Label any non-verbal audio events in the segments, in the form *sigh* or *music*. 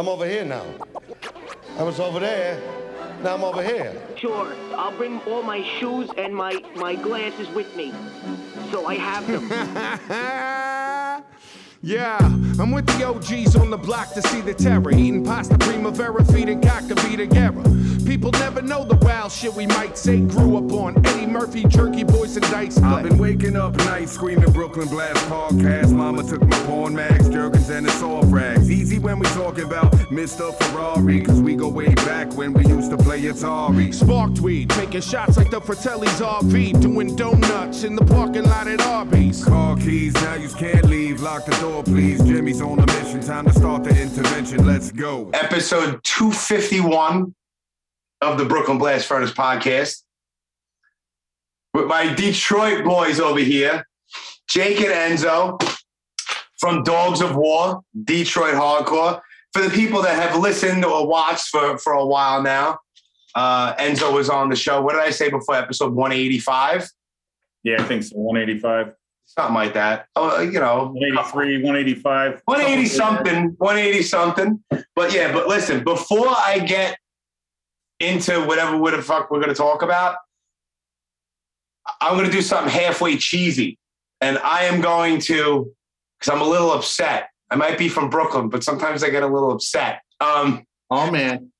I'm over here now. I was over there. Now I'm over here. Sure, I'll bring all my shoes and my, my glasses with me. So I have them. *laughs* Yeah, I'm with the OGs on the block to see the terror. Eating pasta primavera, feeding cockabee together. People never know the wild shit we might say. Grew up on Eddie Murphy, Jerky Boys, and Dice. I've been waking up nights screaming Brooklyn Blast podcast. Mama took my porn mags, Jergens, and the soft rags. Easy when we talking about Mr. Ferrari, cause we go way back when we used to play Atari. Sparked weed, taking shots like the Fratelli's RV. Doing donuts in the parking lot at Arby's. Car keys, now you can't leave. Lock the door, please. Jimmy's on a mission. Time to start the intervention. Let's go. episode 251 of the Brooklyn Blast Furnace podcast with my Detroit boys over here, Jake and Enzo from Dogz of War, Detroit Hardcore. For the people that have listened or watched for, for a while now, uh, Enzo was on the show. What did I say before episode 185? Yeah, I think so. 185, Something like that. Oh, you know, 183, 185. 180 something, 180 something. But yeah, but listen, before I get into whatever what the fuck we're gonna talk about, I'm gonna do something halfway cheesy. And I am going to, because I'm a little upset. I might be from Brooklyn, but sometimes I get a little upset. Um, Oh man.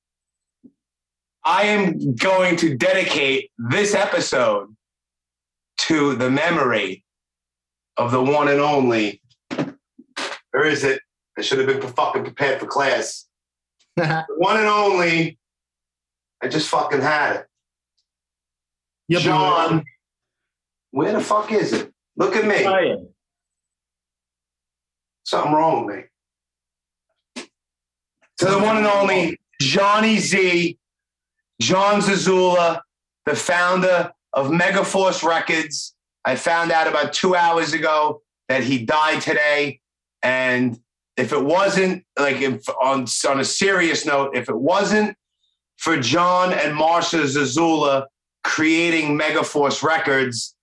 I am going to dedicate this episode to the memory of the one and only. Where is it? I should have been fucking prepared for class. *laughs* The one and only. I just fucking had it. Boy. John. Where the fuck is it? Look at me. Something wrong with me. To the one and only Johnny Z, John Zazula, the founder of Megaforce Records. I found out about two hours ago that he died today. And if it wasn't, like if, on, on a serious note, if it wasn't for John and Marsha Zazula creating Megaforce Records,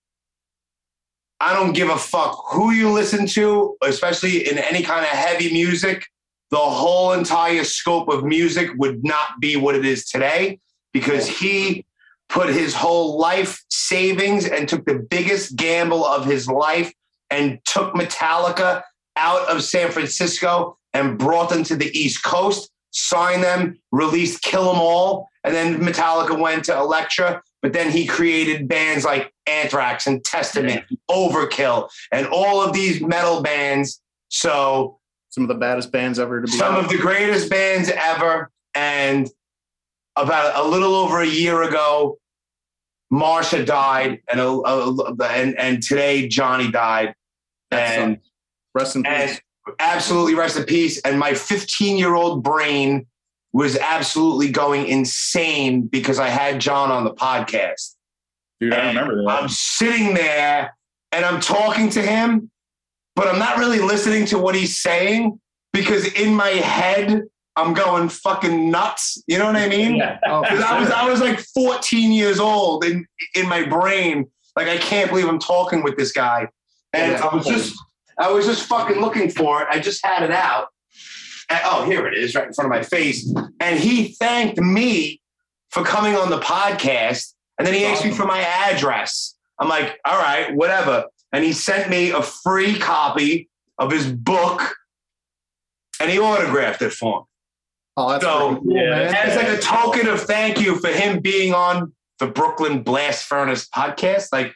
I don't give a fuck who you listen to, especially in any kind of heavy music. The whole entire scope of music would not be what it is today because he put his whole life savings and took the biggest gamble of his life and took Metallica out of San Francisco and brought them to the East Coast, signed them, released Kill 'Em All, and then Metallica went to Elektra. But then he created bands like Anthrax and Testament, Overkill, and all of these metal bands. So Some of the baddest bands ever to be. some on. of the greatest bands ever. And about a little over a year ago, Marsha died, and a, a- and and today Johnny died, That and sucks. Rest in peace. Absolutely rest in peace. And my 15 year old brain was absolutely going insane because I had John on the podcast. Dude, I remember that. I'm sitting there and I'm talking to him, but I'm not really listening to what he's saying because in my head I'm going fucking nuts. You know what I mean? Oh, for 'Cause I was. I was like 14 years old in in my brain. Like I can't believe I'm talking with this guy. And Yeah. I was just I was just fucking looking for it. I just had it out. And- oh, here it is, right in front of my face. And he thanked me for coming on the podcast. And then he asked me for my address. I'm like, all right, whatever. And he sent me a free copy of his book and he autographed it for me. Oh, that's So, cool, yeah, man. As like a token of thank you for him being on the Brooklyn Blast Furnace podcast. Like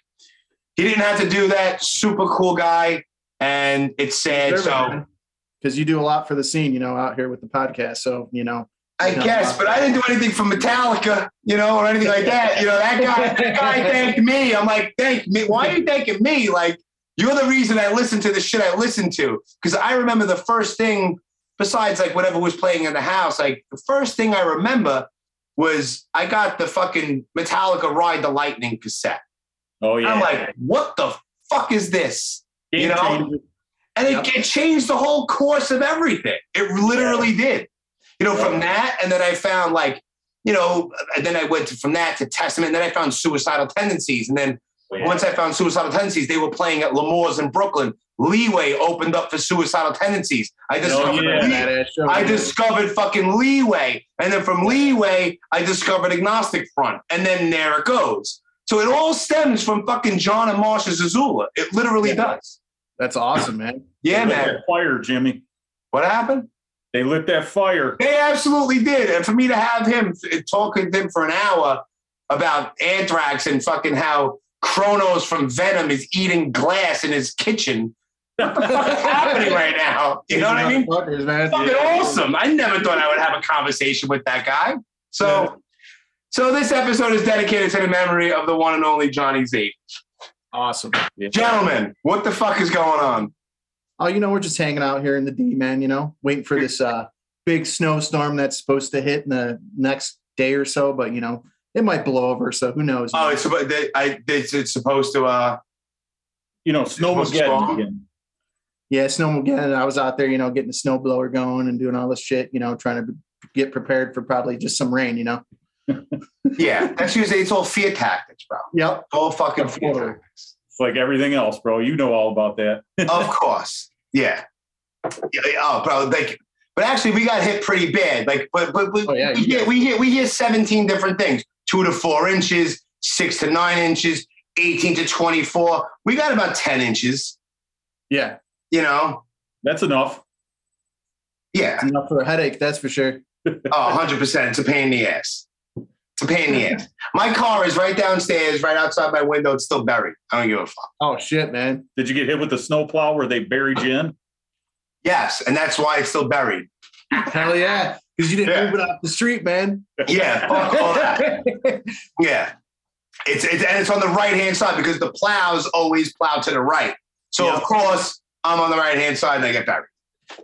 he didn't have to do that. Super cool guy. And it's sad. So because you do a lot for the scene, you know, out here with the podcast. So you know, I you know, guess, uh, but I didn't do anything for Metallica, you know, or anything like that. You know, that guy, that guy *laughs* thanked me. I'm like, thank me. Why are you thanking me? Like, you're the reason I listen to the shit I listen to. Because I remember the first thing, besides like whatever was playing in the house, like the first thing I remember was I got the fucking Metallica Ride the Lightning cassette. oh yeah. I'm like, what the fuck is this? Game you know? changer. And it, Yep. it changed the whole course of everything. It literally did. You know, from that, and then I found like, you know, and then I went to, from that to Testament, and then I found suicidal tendencies. And then Oh, yeah. once I found suicidal tendencies, they were playing at L'Amour's in Brooklyn. Leeway opened up for suicidal tendencies. I oh, discovered yeah. Lee- Badass show, I discovered fucking Leeway. And then from Leeway, I discovered Agnostic Front. And then there it goes. So it all stems from fucking John and Marsha Zazula. It literally Yeah. does. That's awesome, man. Yeah, They man. Fire, Jimmy. What happened? They lit that fire. They absolutely did. And for me to have him eh, talking to him for an hour about anthrax and fucking how Cronos from Venom is eating glass in his kitchen. What the fuck is *laughs* happening right now? You know what I mean? Fuckers, man. Fucking awesome. I never thought I would have a conversation with that guy. So so this episode is dedicated to the memory of the one and only Johnny Z. Awesome. Gentlemen, what the fuck is going on? Oh, you know, we're just hanging out here in the D, man. You know, waiting for this uh big snowstorm that's supposed to hit in the next day or so. But you know, it might blow over. So who knows? Oh, it's supposed they, I it's, it's supposed to uh You know, What's wrong? Snowmageddon again. yeah, snowmageddon. I was out there, you know, getting the snowblower going and doing all this shit. You know, trying to get prepared for probably just some rain. You know. Yeah, that's usually it's all fear tactics, bro. Yep. It's all fucking fear Totally. tactics. It's like everything else, bro. You know all about that. *laughs* of course. Yeah. Yeah, Oh, bro, like but actually we got hit pretty bad. Like but but, but Oh, yeah, we you hear we hear we hear 17 different things. Two to four inches, six to nine inches, 18 to 24. We got about 10 inches, Yeah. you know. That's enough. Yeah. Enough for a headache, that's for sure. *laughs* Oh, 100%. It's a pain in the ass. It's a pain in the ass. My car is right downstairs, right outside my window. It's still buried. I don't give a fuck. Oh shit, man. Did you get hit with the snowplow where they buried you in? Yes. And that's why it's still buried. Hell yeah. Because you didn't Yeah. move it off the street, man. Yeah. Fuck all that. *laughs* Yeah. It's, it's and it's on the right hand side because the plows always plow to the right. So Yeah. of course I'm on the right hand side and I get buried.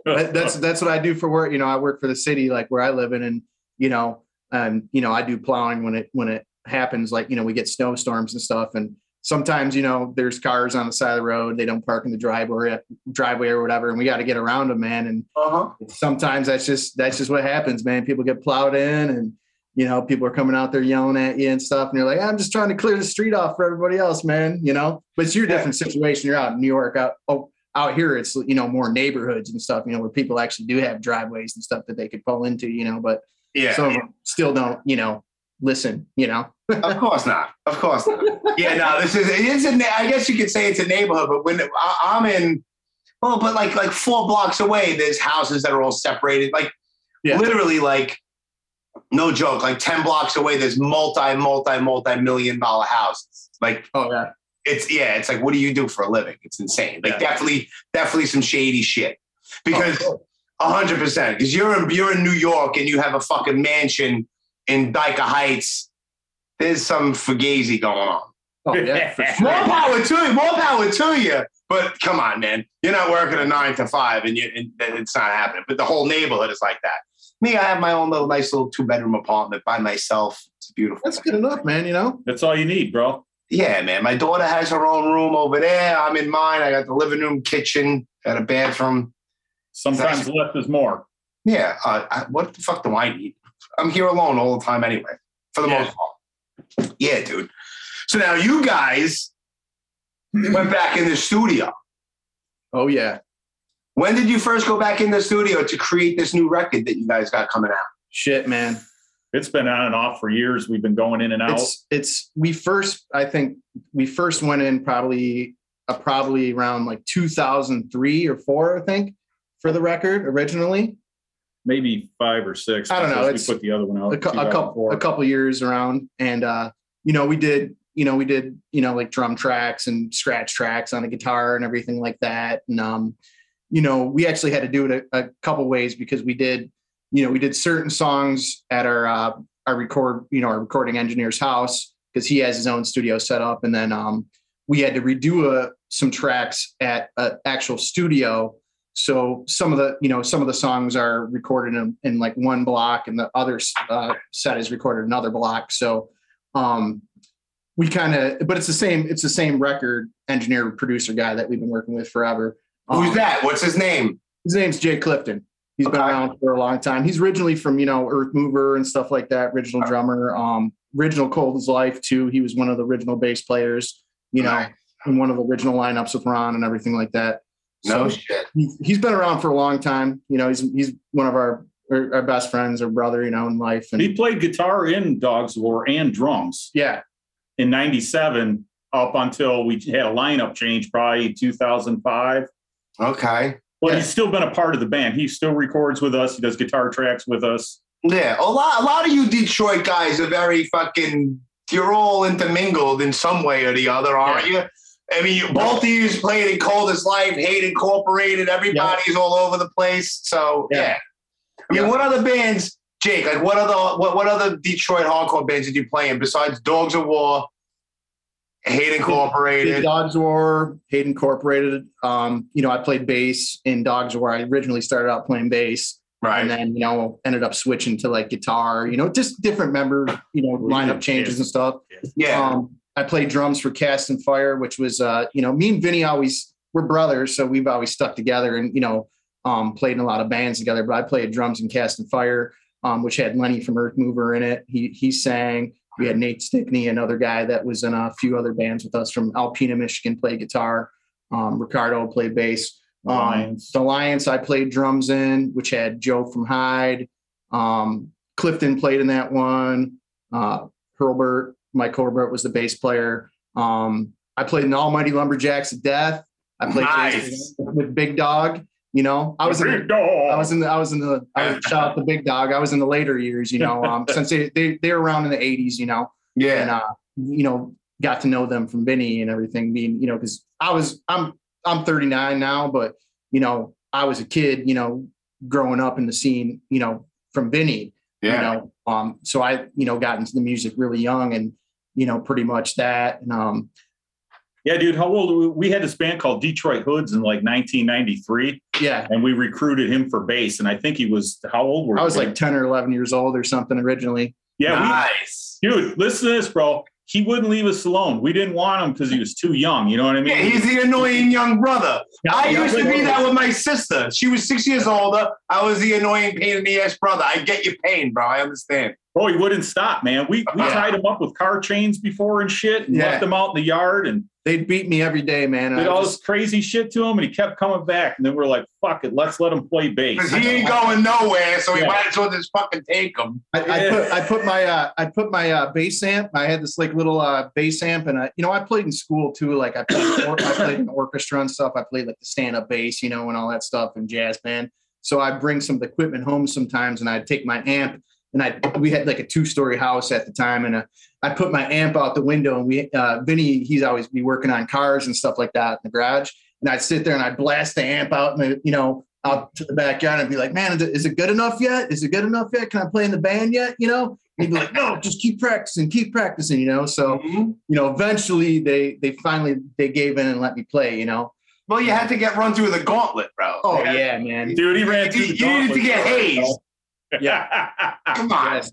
That- that's that's what I do for work. You know, I work for the city, like where I live in, and you know, um, you know, I do plowing when it when it happens. Like you know, we get snowstorms and stuff, and sometimes you know, there's cars on the side of the road. They don't park in the driveway, driveway or whatever, and we got to get around them, man. And Uh-huh. sometimes that's just that's just what happens, man. People get plowed in, and you know, people are coming out there yelling at you and stuff, and you're like, I'm just trying to clear the street off for everybody else, man. You know, but it's your Yeah. different situation. You're out in New York, out oh, out here, it's you know more neighborhoods and stuff, you know, where people actually do have driveways and stuff that they could pull into, you know, but Yeah. some of them still don't, you know, listen, you know. *laughs* Of course not. Of course not. yeah, no, this is it is a I guess you could say it's a neighborhood, but when I, I'm in well, but like like four blocks away, there's houses that are all separated. Like Yeah. literally like no joke, like 10 blocks away, there's multi, multi, multi million dollar houses. Like Oh yeah, it's yeah, it's like what do you do for a living? It's insane. Like Yeah. definitely, definitely some shady shit. Oh, because Oh, a hundred percent. Because you're in you're in New York and you have a fucking mansion in Dyker Heights. There's some fugazi going on. oh yeah, *laughs* for More power to you. More power to you. But come on, man. You're not working a nine to five, and, you, and it's not happening. But the whole neighborhood is like that. Me, I have my own little nice little two bedroom apartment by myself. It's beautiful. That's good enough, man. You know. That's all you need, bro. Yeah, man. My daughter has her own room over there. I'm in mine. I got the living room, kitchen, got a bathroom. Sometimes less is more. Yeah. Uh, I, what the fuck do I need? I'm here alone all the time anyway, for the Yeah. most part. Yeah, dude. So now you guys went back in the studio. Oh yeah. When did you first go back in the studio to create this new record that you guys got coming out? Shit, man. It's been on and off for years. We've been going in and out. It's it's we first I think we first went in probably uh, probably around like 2003 or four I think for the record originally Maybe five or six. I don't know, because it's We put the other one out. a, cou- a couple 2004. a couple years around and uh you know we did you know we did you know like drum tracks and scratch tracks on the guitar and everything like that and um you know we actually had to do it a, a couple ways because we did you know we did certain songs at our uh our record you know our recording engineer's house because he has his own studio set up and then um we had to redo a, some tracks at an actual studio so some of the you know some of the songs are recorded in, in like one block and the other uh, set is recorded another block so um we kind of but it's the same it's the same record engineer producer guy that we've been working with forever Who's Um, that? What's his name? his name's jay clifton He's been Okay. around for a long time. He's originally from, you know, Earth Mover and stuff like that, original drummer. Um, original Cold as Life, too. He was one of the original bass players, you know, Right. in one of the original lineups with Ron and everything like that. No So shit. he, he's been around for a long time. You know, he's he's one of our our best friends or brother, you know, in life. And He played guitar in Dogz of War and drums yeah, in 97 up until we had a lineup change, probably 2005. Okay. But Yeah. he's still been a part of the band. He still records with us. He does guitar tracks with us. Yeah, a lot. A lot of you Detroit guys are very fucking. You're all intermingled in some way or the other, aren't you? I mean, you, both of you played in Cold as Life, Hate Incorporated. Everybody's all over the place. So yeah. Yeah. I mean, Yeah. what other bands, Jake? Like, what other what what other Detroit hardcore bands did you play in besides Dogz of War, Hate Incorporated? Dogz of War, Hate Incorporated. Um, you know, I played bass in Dogz of War. I originally started out playing bass. Right. and then you know ended up switching to like guitar you know just different member you know lineup changes and stuff yeah. um i played drums for cast and fire which was uh you know me and vinny always we're brothers so we've always stuck together and you know um played in a lot of bands together but i played drums in cast and fire um which had lenny from earth mover in it he he sang we had nate stickney another guy that was in a few other bands with us from alpena michigan played guitar um ricardo played bass um, Lions. the Lions I played drums in, which had Joe from Hyde. Um, Clifton played in that one. Uh, Hurlbert, Mike Hurlbert was the bass player. Um, I played in Almighty Lumberjacks of Death. I played Nice. with Big Dog. You know, I was in Big the. I was in the, I was in the, I was, shout out to Big Dog. I was in the later years, you know, um, *laughs* since they, they, they were around in the 80s, you know, yeah. and uh, you know, got to know them from Vinny and everything. Being, you know, because I was I'm I'm 39 now, but you know, I was a kid, you know, growing up in the scene, you know, from Vinny, yeah. you know, um, so I, you know, got into the music really young and, you know, pretty much that. And um, yeah, dude. How old? we? We had this band called Detroit Hoods in like 1993, yeah, and we recruited him for bass. And I think he was how old were I was you? like 10 or 11 years old or something originally. yeah, we, nice. dude. Listen to this, bro. He wouldn't leave us alone. We didn't want him because he was too young. You know what I mean? Yeah, he's the annoying young brother. I used to be that with my sister. She was six years older. I was the annoying pain in the ass brother. I get your pain, bro. I understand. Bro, he wouldn't stop, man. We we Yeah. tied him up with car chains before and shit, and Yeah. left him out in the yard and They'd beat me every day, man. and did I all just- this crazy shit to him, and he kept coming back. And then we're like, "Fuck it, let's let him play bass." Because he ain't going nowhere, so we Yeah. might as well just fucking take him. I, I put I put my uh, I put my uh, bass amp. I had this like little uh, bass amp, and I, you know I played in school too. Like I played, or, I played in orchestra and stuff. I played like the stand up bass, you know, and all that stuff, and jazz band. So I bring some of the equipment home sometimes, and I'd take my amp, and I we had like a two story house at the time, and uh, I put my amp out the window, and we uh, Vinny he's always be working on cars and stuff like that in the garage, and I'd sit there and I'd blast the amp out, and you know out to the backyard and be like, man, is it- is it good enough yet? Is it good enough yet? Can I play in the band yet? You know, and he'd be like, no, just keep practicing, keep practicing, you know? So, Mhm. you know, eventually they, they finally, they gave in and let me play, you know? Well, you had to get run through the gauntlet, bro. Oh You yeah, man. Dude, he ran You- through the you needed to get hazed. Yeah. *laughs* Come on. Yes.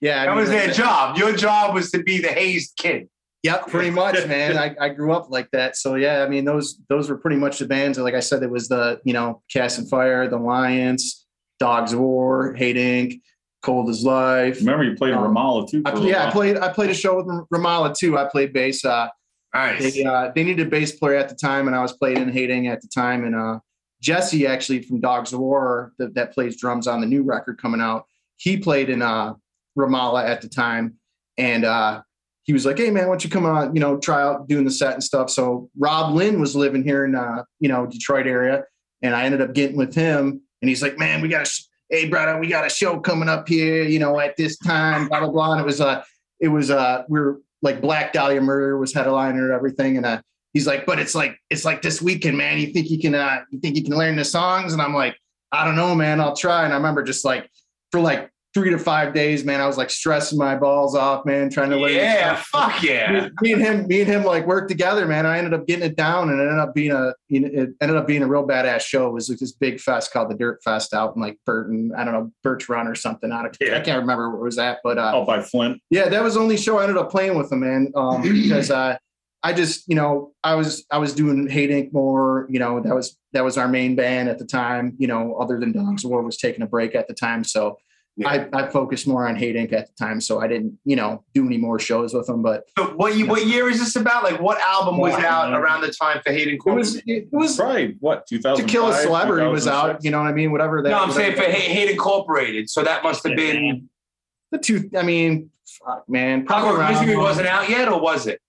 Yeah. I That mean, was their that- job. Your job was to be the hazed kid. Yep, pretty much, man. I, I grew up like that. So yeah, I mean those those were pretty much the bands. Like I said, it was the you know Cast and Fire, the Lions, Dogz of War, Hate Inc., Cold as Life. Remember, you played in Um, Ramallah too. I, for a little yeah, I played I played a show with Ramallah too. I played bass. Uh, Nice. they uh, they needed a bass player at the time, and I was playing in Hate Inc. at the time. And uh, Jesse actually from Dogz of War that, that plays drums on the new record coming out. He played in uh, Ramallah at the time, and uh, he was like, "Hey man, why don't you come on? You know, try out doing the set and stuff." So Rob Lind was living here in uh, you know Detroit area, and I ended up getting with him. And he's like, "Man, we got a sh- hey brother, we got a show coming up here, you know, at this time, blah blah blah." And it was uh, it was uh, we were like Black Dahlia Murder was headliner and everything, and uh, he's like, "But it's like it's like this weekend, man. You think you can uh, you think you can learn the songs?" And I'm like, "I don't know, man. I'll try." And I remember just like for like three to five days, man, I was like stressing my balls off, man, trying to learn. Yeah, fuck yeah. Me, and him, me and him, like worked together, man. I ended up getting it down, and it ended up being a, you know, it ended up being a real badass show. It was like this big fest called the Dirt Fest out in like Burton, I don't know, Birch Run or something. I, don't, Yeah. I can't remember where it was at, but uh, Oh, by Flint. yeah, that was the only show I ended up playing with him, man. Um, *clears throat* because uh, I just, you know, I was I was doing Hate Inc. more. You know, that was that was our main band at the time. You know, other than mm-hmm. Dogz of War was taking a break at the time, so I, I focused more on Hate Inc. at the time, so I didn't, you know, do any more shows with them. But So what you, what year is this about? Like what album was Wow. out around the time for Hayden it was it was Probably what, two thousand. to kill a celebrity was out. You know what I mean? Whatever that. no, I'm saying for whatever- Hay- Incorporated. So that must have been. the two. I mean, fuck, man. Probably Clockwork around, Misery wasn't out yet, or was it?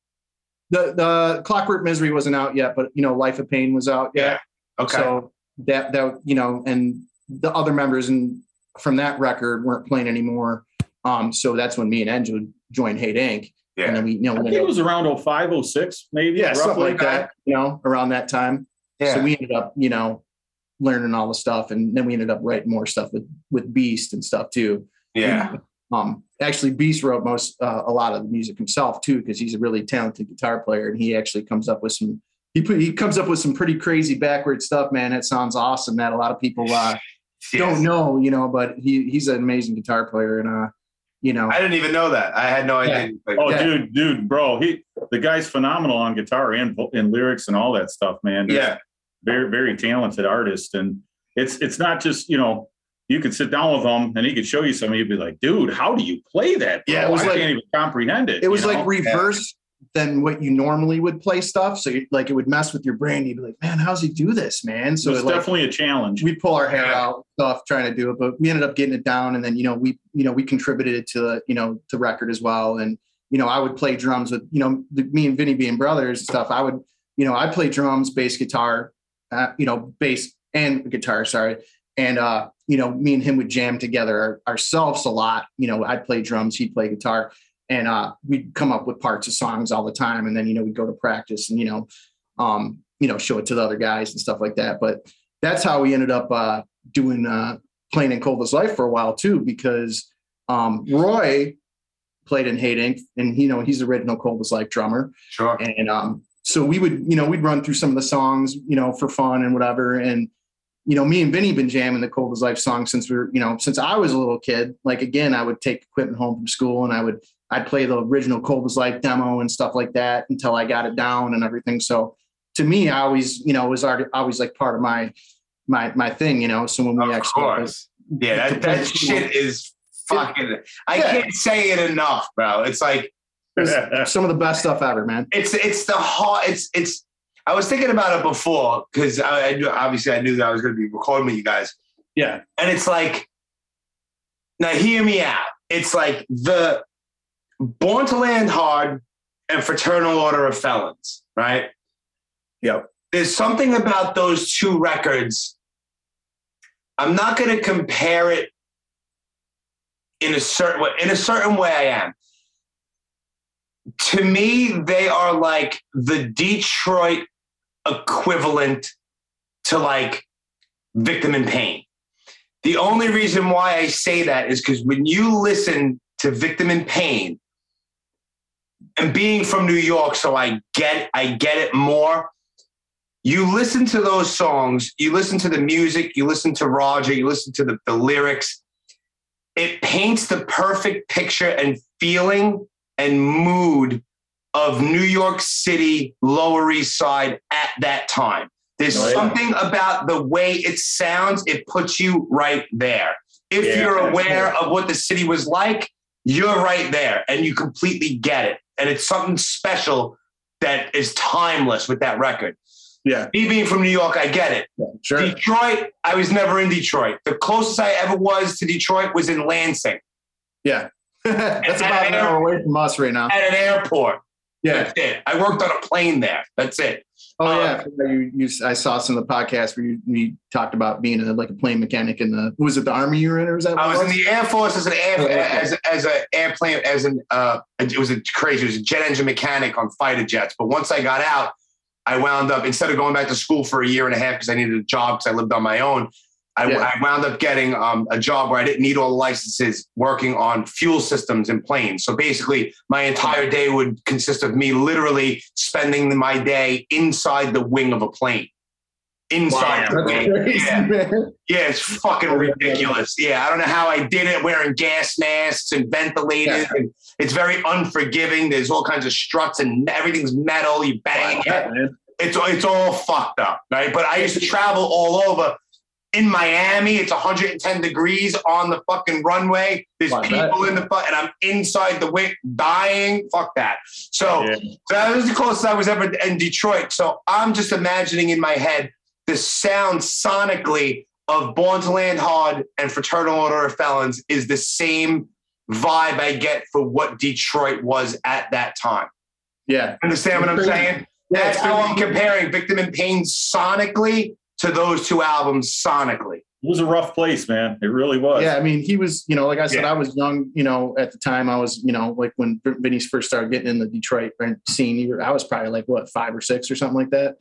The the Clockwork Misery wasn't out yet, but you know, Life of Pain was out. Yeah. Okay. So that that you know, and the other members and from that record weren't playing anymore. Um, so that's when me and Angela joined Hate Inc. Yeah. And then we, you know, I think ended it up- was around 05, 06, maybe. yeah, something like that, you know, around that time. yeah. So we ended up, you know, learning all the stuff, and then we ended up writing more stuff with with Beast and stuff too. yeah. Um, actually, Beast wrote most uh, a lot of the music himself too, because he's a really talented guitar player, and he actually comes up with some. He put, he comes up with some pretty crazy backward stuff, man. It sounds awesome. That a lot of people uh, *laughs* don't know, you know, but he he's an amazing guitar player, and uh, you know, I didn't even know that. I had no idea. Like, Oh, Yeah. dude, dude, bro, he the guy's phenomenal on guitar and vo- and lyrics and all that stuff, man. Just yeah. very very talented artist, and it's it's not just you know you could sit down with him and he could show you something. You'd be like, dude, how do you play that? bro? Yeah, it was I like- can't even comprehend it. it was like know? reverse than what you normally would play stuff. So you, like it would mess with your brain. You'd be like, man, how's he do this, man? So it's it, like, definitely a challenge. we pull our hair Yeah. out stuff trying to do it but we ended up getting it down and then you know we you know we contributed it to the you know the record as well and you know i would play drums with you know the, me and vinny being brothers and stuff i would you know i play drums bass guitar uh, you know bass and guitar sorry and uh you know me and him would jam together ourselves a lot. You know i'd play drums he'd play guitar. And uh we'd come up with parts of songs all the time. And then you know we'd go to practice and you know um you know show it to the other guys and stuff like that. But that's how we ended up uh, doing uh, playing in Cold as Life for a while too, because um, Roy played in Hate Inc. and you know he's the original Cold as Life drummer, Sure. and um, so we would you know we'd run through some of the songs you know for fun and whatever, and you know me and Vinny been jamming the Cold as Life song since we were you know since I was a little kid. Like again, I would take equipment home from school and I would I'd play the original Cold as Life demo and stuff like that until I got it down and everything. So to me, I always you know was already always like part of my my my thing, you know. So when we Of actually course. Yeah, that, that shit is fucking. I can't say it enough, bro. It's like some of the best stuff ever, man. it's it's the hard. It's it's. I was thinking about it before because I, I knew obviously I knew that I was going to be recording with you guys, Yeah. and it's like. Now hear me out. It's like the Born to Land Hard and Fraternal Order of Felons, right? Yep. There's something about those two records. I'm not going to compare it in a certain way. In a certain way, I am. To me, they are like the Detroit equivalent to like Victim in Pain. The only reason why I say that is because when you listen to Victim in Pain, and being from New York, so I get I get it more. You listen to those songs, you listen to the music, you listen to Roger, you listen to the, the lyrics. It paints the perfect picture and feeling and mood of New York City, Lower East Side at that time. There's Oh, yeah. something about the way it sounds, it puts you right there. If Yeah, you're aware absolutely. of what the city was like, you're right there and you completely get it. And it's something special that is timeless with that record. Yeah. Me being from New York, I get it. Sure. Detroit, I was never in Detroit. The closest I ever was to Detroit was in Lansing Yeah. *laughs* That's about an hour away from us right now. at an airport. Yeah. That's it. I worked on a plane there. That's it. Oh yeah. You, you, I saw some of the podcasts where you, you talked about being a, like a plane mechanic in the was it the army you were in or was that? I was in the Air Force as an air Oh, okay. as as an airplane as an uh it was a crazy. It was a jet engine mechanic on fighter jets. But once I got out, I wound up instead of going back to school for a year and a half because I needed a job because I lived on my own. I, Yeah. I wound up getting um, a job where I didn't need all the licenses working on fuel systems in planes. So basically, my entire day would consist of me literally spending my day inside the wing of a plane. Inside the wing. crazy, Yeah. man. Yeah, it's fucking ridiculous. Yeah, I don't know how I did it wearing gas masks and ventilators. Yeah. And it's very unforgiving. There's all kinds of struts and everything's metal. You bang it. Man. It's, it's all fucked up, right? But I used to travel all over. In Miami. It's 110 degrees on the fucking runway. There's people that. in the fuck, and I'm inside the wick dying. Fuck that. So, Yeah. so that was the closest I was ever in Detroit. So I'm just imagining in my head the sound sonically of Born to Land Hard and Fraternal Order of Felons is the same vibe I get for what Detroit was at that time. Yeah. Understand what I'm saying? That's it's how. I'm comparing Victim in Pain sonically to those two albums sonically. It was a rough place, man. It really was. Yeah, I mean, he was, you know, like I said, Yeah. I was young, you know, at the time. I was, you know, like when Vinny's first started getting in the Detroit scene, you were, I was probably like what five or six or something like that.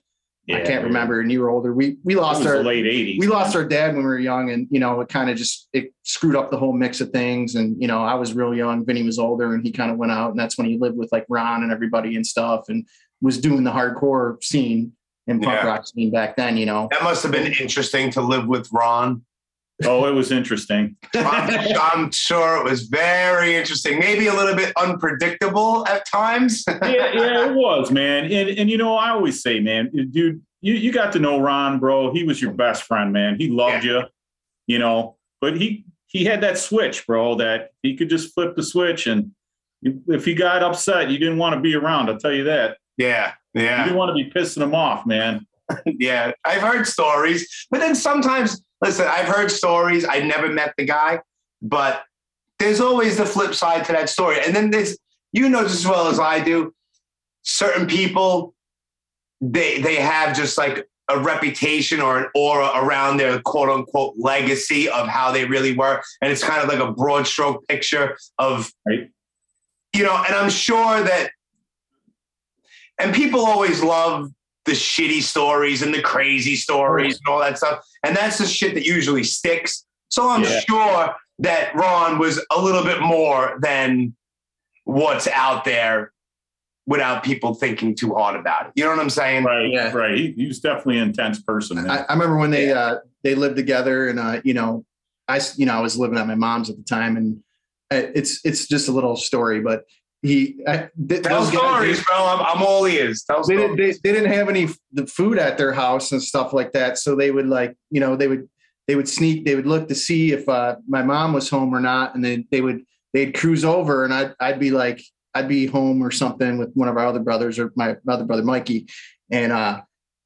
I can't remember. And you were older. We we lost our late '80s. we lost our dad when we were young, and you know, it kind of just it screwed up the whole mix of things. And you know, I was real young. Vinny was older, and he kind of went out, and that's when he lived with like Ron and everybody and stuff, and was doing the hardcore scene and punk Yeah. rock scene back then. You know, That must have been interesting to live with Ron. Oh, it was interesting. I'm, I'm sure it was very interesting. Maybe a little bit unpredictable at times. *laughs* yeah, yeah, it was, man. And and you know, I always say, man, dude, you, you got to know Ron, bro. He was your best friend, man. He loved you, you know, but he he had that switch, bro, that he could just flip the switch and if he got upset, you didn't want to be around. I'll tell you that. Yeah, You yeah. didn't want to be pissing them off, man. *laughs* yeah, I've heard stories, but then sometimes, listen, I've heard stories. I never met the guy, but there's always the flip side to that story. And then there's, you know, just as well as I do, certain people, they they have just like a reputation or an aura around their quote unquote legacy of how they really were, and it's kind of like a broad stroke picture of, Right. you know. And I'm sure that, and people always love the shitty stories and the crazy stories and all that stuff. And that's the shit that usually sticks. So I'm Yeah. sure that Ron was a little bit more than what's out there without people thinking too hard about it. You know what I'm saying? Right, Yeah. right. He, he was definitely an intense person. I, I remember when they uh, they lived together, and uh, you know, I you know I was living at my mom's at the time, and uh, it's it's just a little story, but he I, th- Tell those guys, stories, bro. I'm, I'm all ears. Tell They, didn't, they, they didn't have any the food at their house and stuff like that, so they would like you know they would they would sneak they would look to see if uh, my mom was home or not, and then they would they'd cruise over, and I'd I'd be like I'd be home or something with one of our other brothers or my other brother Mikey, and uh,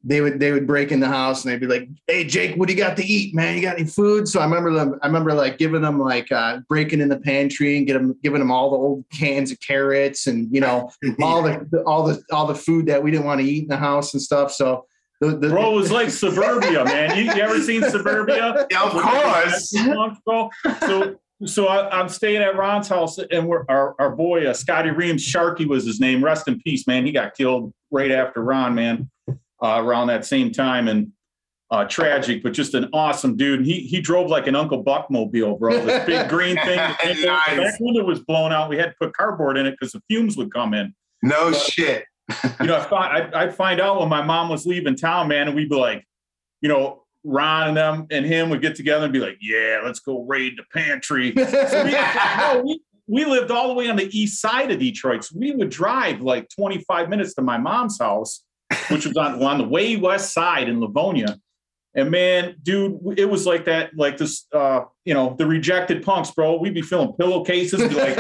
they would they would break in the house and they'd be like, "Hey Jake, what do you got to eat, man? You got any food?" So I remember them. I remember like giving them like uh, breaking in the pantry and get them giving them all the old cans of carrots and you know *laughs* all the all the all the food that we didn't want to eat in the house and stuff. So the, the Bro, it was like suburbia, man. You, you ever seen suburbia? *laughs* Yeah, of course. So, so I, I'm staying at Ron's house, and we're our, our boy uh, Scotty Reams, Sharky was his name. Rest in peace, man. He got killed right after Ron, man, uh, around that same time, and uh, tragic, but just an awesome dude. And he he drove like an Uncle Buck mobile, bro. This big *laughs* green thing. Nice. Back window was blown out. We had to put cardboard in it because the fumes would come in No shit. *laughs* you know, I find, I'd, I'd find out when my mom was leaving town, man, and we'd be like, you know, Ron and them and him would get together and be like, yeah, let's go raid the pantry. *laughs* So we, no, we, we lived all the way on the east side of Detroit. So we would drive like 25 minutes to my mom's house, which was on, on the way west side in Livonia. And man, dude, it was like that, like this, uh, you know, the rejected punks, bro. We'd be filling pillowcases, be like,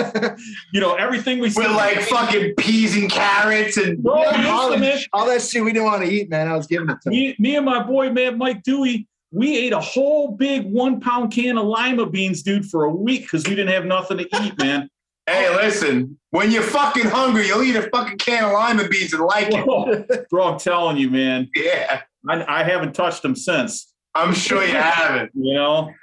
*laughs* you know, everything we With like fucking peas and carrots and Bro, all, that, all that shit we didn't want to eat, man. I was giving it to me, me and my boy, man, Mike Dewey, we ate a whole big one pound can of lima beans, dude, for a week because we didn't have nothing to eat, man. Hey, listen, when you're fucking hungry, you'll eat a fucking can of lima beans and like it. *laughs* Bro, I'm telling you, man, Yeah, I, I haven't touched them since. I'm sure you haven't. *laughs* You know, *laughs*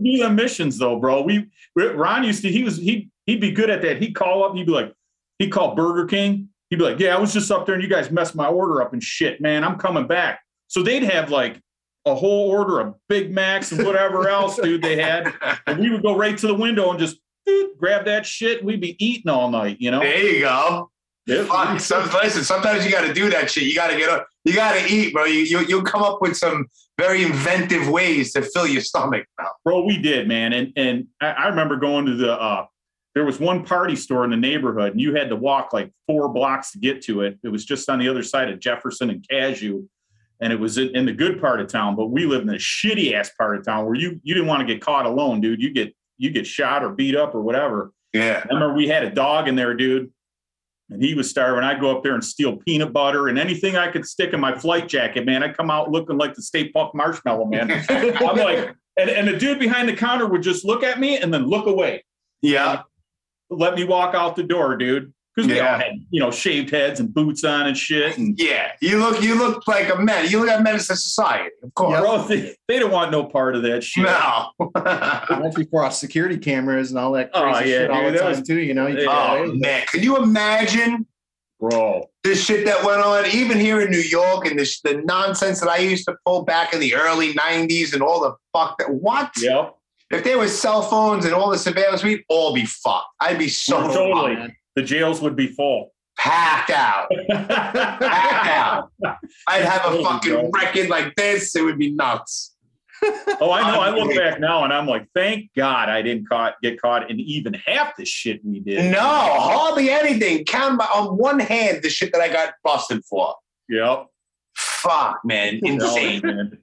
we do the missions though, bro. We Ron used to. He was he he'd be good at that. He'd call up. He'd be like, he'd call Burger King. He'd be like, yeah, I was just up there and you guys messed my order up and shit, man. I'm coming back. So they'd have like a whole order of Big Macs and whatever else, dude, they had. And we would go right to the window and just grab that shit. We'd be eating all night, you know? there you go. It- Fuck, some, listen, sometimes you got to do that shit. You got to get up. You got to eat, bro. You, you you'll come up with some very inventive ways to fill your stomach, bro. bro we did man and and I, I remember going to the uh there was one party store in the neighborhood and you had to walk like four blocks to get to it it was just on the other side of jefferson and Cadieux and it was in, in the good part of town. But we lived in the shitty ass part of town where you you didn't want to get caught alone, dude. You get you get shot or beat up or whatever. Yeah. I remember we had a dog in there, dude, and he was starving. I'd go up there and steal peanut butter and anything I could stick in my flight jacket, man. I'd come out looking like the Stay Puft Marshmallow Man. *laughs* I'm like, and, and the dude behind the counter would just look at me and then look away. Yeah. Let me walk out the door, dude. Because we Yeah. all had, you know, shaved heads and boots on and shit. And *laughs* Yeah. You look you look like a man. You look like a menace to society, of course. bro, *laughs* they, they don't want no part of that shit. No. *laughs* That's before our security cameras and all that Oh, crazy yeah, shit all the time was- too. You know, you Yeah. oh man. Can you imagine Bro. the shit that went on even here in New York and this the nonsense that I used to pull back in the early 90s and all the fuck that what? Yep. If there was cell phones and all the surveillance, we'd all be fucked. I'd be so Totally. fucked. The jails would be full. packed out. Packed out. I'd have a fucking record like this. It would be nuts. Oh, I know. I look back now and I'm like, thank God I didn't caught get caught in even half the shit we did. No, hardly anything. Count by, on one hand the shit that I got busted for. Yep. Fuck, man. Insane. man.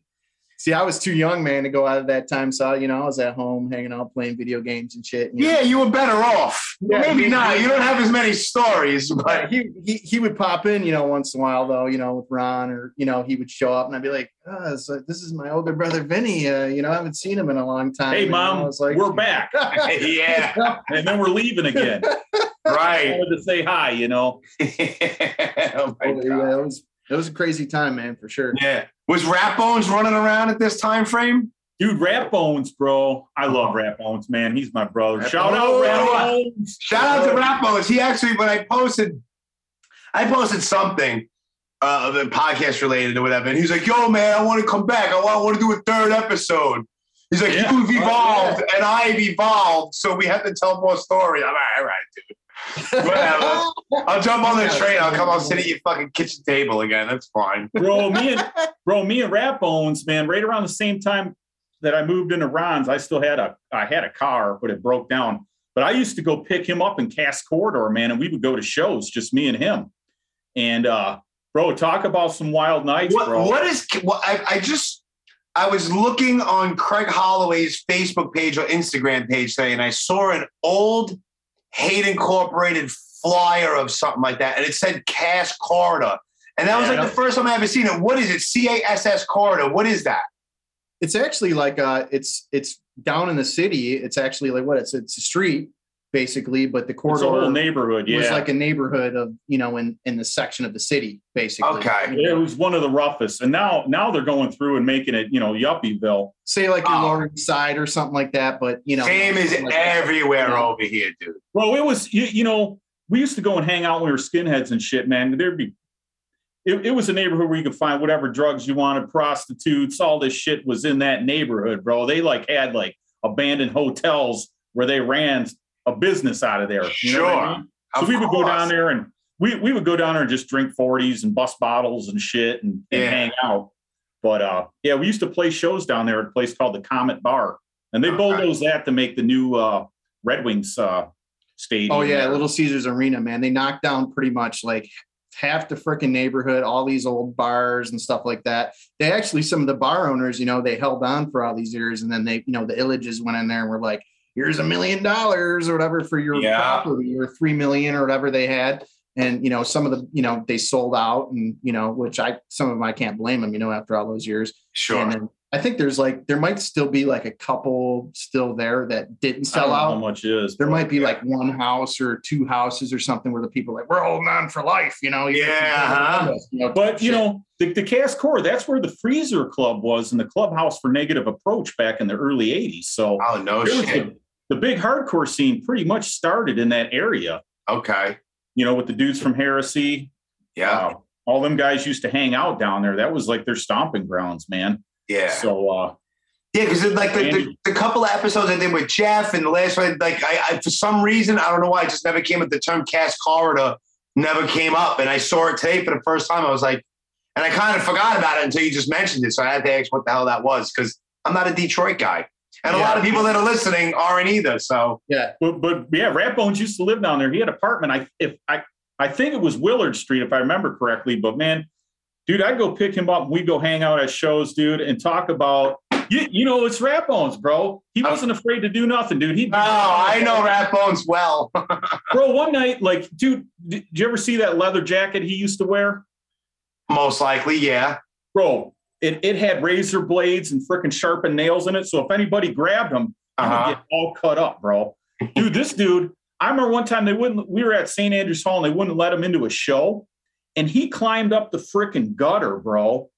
See, I was too young, man, to go out at that time. So, you know, I was at home hanging out, playing video games and shit. you know. Yeah, you were better off. Yeah, Maybe he- not. You don't have as many stories, But but he, he he would pop in, you know, once in a while though, you know, with Ron or you know, he would show up and I'd be like, oh, so this is my older brother Vinny. Uh, you know, I haven't seen him in a long time. Hey, You know, I mom, was like, we're back. *laughs* *laughs* yeah, And then we're leaving again. I *laughs* right. wanted to say hi, you know. oh my Oh, yeah, God. it was it was a crazy time, man, for sure. Yeah. Was Rat Bones running around at this time frame? Dude, Rat Bones, bro. I love Rat Bones, man. He's my brother. Rat Shout out Bones. Rat Bones. Shout out to Rat Bones. He actually, when I posted, I posted something uh, the podcast related or whatever, and he's like, "Yo, man, I want to come back. I want, I want to do a third episode." He's like, Yeah. "You've Oh, evolved, and I've evolved, so we have to tell more stories." I'm like, "All right, dude." Whatever. I'll jump on the train. I'll come. I'll sit at your fucking kitchen table again. That's fine. Bro, me and bro, me and Rat Bones, man, right around the same time that I moved into Ron's, I still had a I had a car, but it broke down. But I used to go pick him up in Cass Corridor, man, and we would go to shows, just me and him. And uh, bro, talk about some wild nights, What, bro. what is? What, I, I just I was looking on Craig Holloway's Facebook page or Instagram page today, and I saw an old Hate Incorporated flyer of something like that, and it said Cass Corridor, and that was like the first time I ever seen it. What is it? C A S S Corridor. What is that? It's actually like uh it's it's down in the city. It's actually like what it's it's a street basically, but the it's corridor a whole neighborhood, was like a neighborhood of you know in in the section of the city basically. Okay. it was one of the roughest. And now now they're going through and making it, you know, Yuppieville. Say like your Oh. Lower East Side or something like that, but you know, Same is like everywhere Yeah. over here, dude. Well, it was you, you know, we used to go and hang out when we were skinheads and shit, man. There'd be it, it was a neighborhood where you could find whatever drugs you wanted, prostitutes, all this shit was in that neighborhood, bro. They like had like abandoned hotels where they ran a business out of there. You know what I Sure. mean? So we would go down there and we, we would go down there and just drink 40s and bust bottles and shit and, and Yeah. hang out. But uh yeah, we used to play shows down there at a place called the Comet Bar. And they Okay. bulldozed that to make the new uh Red Wings uh stadium. Oh yeah. Little Caesars Arena, man. They knocked down pretty much like half the freaking neighborhood, all these old bars and stuff like that. They actually, some of the bar owners, you know, they held on for all these years, and then they, you know, the Ilitches went in there and were like, "Here's a million dollars or whatever for your Yeah. property, or three million or whatever they had." And you know, some of the, you know, they sold out, and you know, which I, some of them I can't blame them, you know, after all those years. Sure. And then I think there's like there might still be like a couple still there that didn't I don't sell know out how much is. there might be like one house or two houses or something where the people are like we're holding on for life, you know. you- Yeah, huh? you know, But you shit. know, the, the Cass Core, that's where the Freezer Club was and the clubhouse for negative approach back in the early 80s. So oh no shit. the, the big hardcore scene pretty much started in that area, Okay. you know, with the dudes from Heresy. Yeah. Uh, all them guys used to hang out down there. That was like their stomping grounds, man. Yeah. So uh Yeah, because like the, the, the couple of episodes I did with Jeff and the last one, like I, I for some reason I don't know why I just never came up. The term Cass Corridor never came up, and I saw it today for the first time. I was like, and I kind of forgot about it until you just mentioned it. So I had to ask what the hell that was because I'm not a Detroit guy, and a lot of people that are listening aren't either. So yeah, but, but yeah, Rat Bones used to live down there. He had an apartment. I if I I think it was Willard Street, if I remember correctly. But man, dude, I'd go pick him up. We go hang out at shows, dude, and talk about. You, you know, it's Rat Bones, bro. He oh. wasn't afraid to do nothing, dude. He. Oh, I know Rat Bones well. *laughs* bro. One night, like, dude, did you ever see that leather jacket he used to wear? Most likely, yeah. Bro, it, it had razor blades and freaking sharpened nails in it. So if anybody grabbed him, he Uh-huh. would get all cut up, bro. *laughs* Dude, this dude, I remember one time they wouldn't, we were at St. Andrews Hall and they wouldn't let him into a show. And he climbed up the freaking gutter, bro,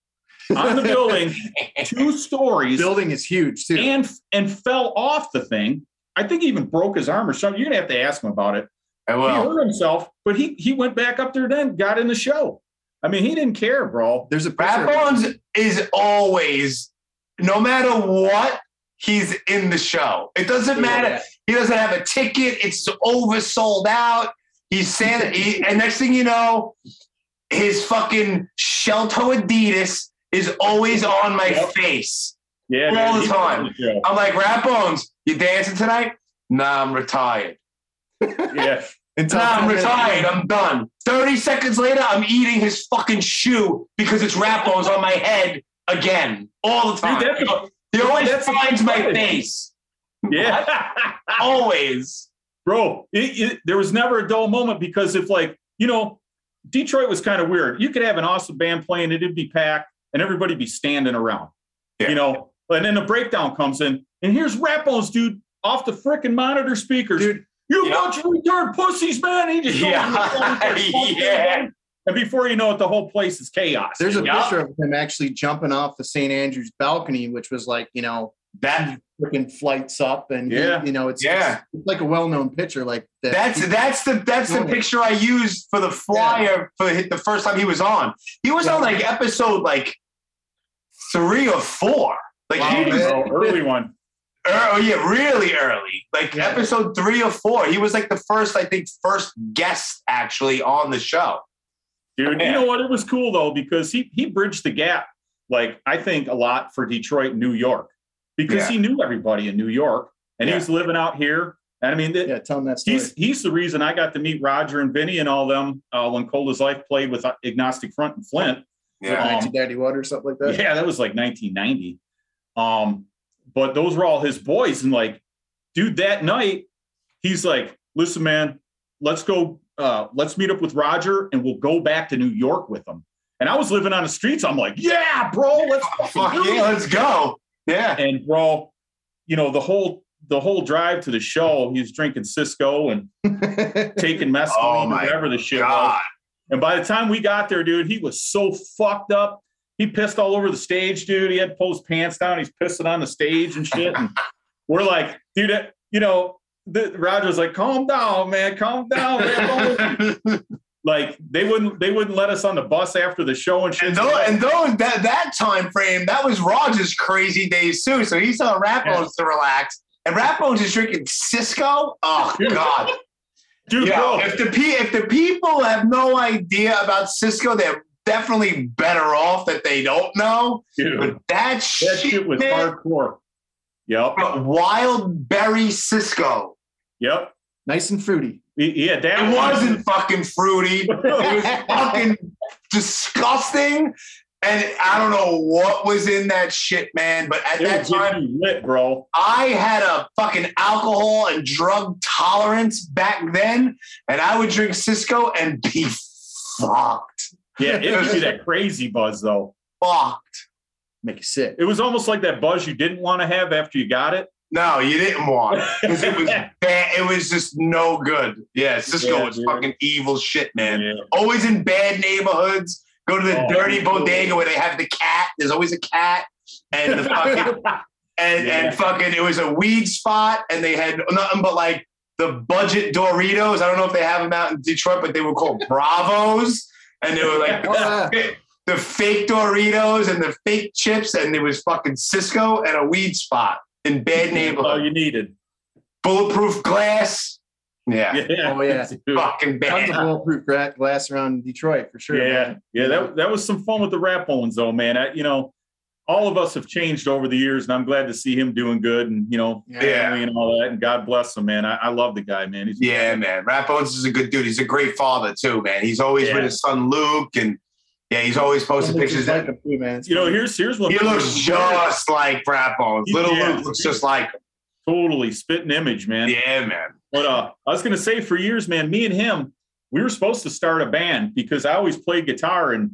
on the building, *laughs* two stories, Building is huge too. and and fell off the thing. I think he even broke his arm or something. You're gonna have to ask him about it. I He hurt himself, but he he went back up there then, got in the show. I mean, he didn't care, bro. There's a Rat. Bones is always, no matter what, he's in the show. It doesn't matter. He doesn't have a ticket. It's oversold out. He's saying, he, and next thing you know, his fucking Shelltoe Adidas is always on my Yep. face. Yeah, All dude, the time. the. I'm like, Rat Bones, you dancing tonight? Nah, I'm retired. Yeah. *laughs* Until Nah, I'm retired. I'm done. 30 seconds later, I'm eating his fucking shoe because it's Rat Bones on my head again. All the time. Dude, that's- he always that's finds my exciting. face. Yeah. Always. Bro, it, it, there was never a dull moment because if, like, you know, Detroit was kind of weird. You could have an awesome band playing, it'd be packed, and everybody'd be standing around. Yeah. You know, and then the breakdown comes in, and here's Rat Bones, dude, off the freaking monitor speakers. Dude, you Yeah. bunch of retarded pussies, man. He just Yeah. on the phone *laughs* and Yeah. everybody. And before you know it, the whole place is chaos. There's a Yeah. picture of him actually jumping off the St. Andrews balcony, which was like, you know, That freaking flights up and he- Yeah. you know, it's, Yeah. it's, it's like a well-known picture. Like that. that's that's the that's the picture I used for the flyer for the first time he was on. He was on like episode like three or four. Like Wow, he was bro, early one. Oh yeah, really early. Like Yeah. episode three or four. He was like the first, I think, first guest actually on the show. Dude, Yeah. you know what? It was cool though because he he bridged the gap. Like I think a lot for Detroit, and New York, because Yeah. he knew everybody in New York, and he was living out here. And I mean, th- yeah, tell him that story. he's he's the reason I got to meet Roger and Vinny and all them uh, when Cold as Life played with uh, Agnostic Front and Flint. Yeah. Um, Nancy Daddy Water or something like that. Yeah, that was like 1990. Um, but those were all his boys, and like, dude, that night he's like, "Listen, man, let's go. Uh, let's meet up with Roger, and we'll go back to New York with him." And I was living on the streets. I'm like, "Yeah, bro, let's fucking Fuck yeah, let's go. Yeah. And bro, you know the whole the whole drive to the show, he's drinking Cisco and *laughs* taking mescaline Oh whatever the shit was. And by the time we got there, dude, he was so fucked up. He pissed all over the stage, dude. He had to pull his pants down. He's pissing on the stage and shit. And we're like, dude, you know, the, Roger's like, calm down, man, calm down. Man. *laughs* like they wouldn't, they wouldn't let us on the bus after the show and shit. And though, and though that that time frame, that was Roger's crazy days too. So he's telling Rat Yeah. To relax, and Rat is drinking Cisco. Oh Dude. God! dude, Yeah, if the pe- if the people have no idea about Cisco, they're definitely better off that they don't know. dude, But that, that shit, shit was man, hardcore. Yep, wild berry Cisco. yep. nice and fruity. Yeah, that It wasn't fucking fruity. *laughs* It was fucking disgusting. And I don't know what was in that shit, man. But at It that time, lit, bro. I had a fucking alcohol and drug tolerance back then, and I would drink Cisco and be fucked. Yeah, it gives you that *laughs* crazy buzz though. Fucked. Make you sick. It was almost like that buzz you didn't want to have after you got it. No, you didn't want it because it was *laughs* bad. It was just no good. Yeah, Cisco Yeah, was dude. fucking evil shit, man. Yeah. Always in bad neighborhoods. Go to the Oh, dirty cool. bodega where they have the cat. There's always a cat. And the fucking *laughs* and, Yeah. and fucking it was a weed spot and they had nothing but like the budget Doritos. I don't know if they have them out in Detroit, but they were called Bravos. And they were like *laughs* Oh, *laughs* the fake Doritos and the fake chips, and there was fucking Cisco and a weed spot in bad That's *laughs* all oh, you needed. Bulletproof glass. Yeah. Yeah. Oh, yeah. Dude. Fucking Tons of bad. bulletproof glass around Detroit for sure. Yeah, man. yeah, that, that was some fun with the Rat Bones though, man. I, you know, all of us have changed over the years, and I'm glad to see him doing good and you know, Yeah. family and all that. And God bless him, man. I, I love the guy, man. He's Yeah, man. Rat Bones is a good dude. He's a great father too, man. He's always Yeah. with his son Luke, and Yeah, he's always posting pictures. like That him man. You know, here's here's what he looks just like Rat Bones. Little Yeah. Luke looks just like him. totally spitting image, man. Yeah, man. But uh, I was gonna say for years, man, me and him, we were supposed to start a band because I always played guitar, and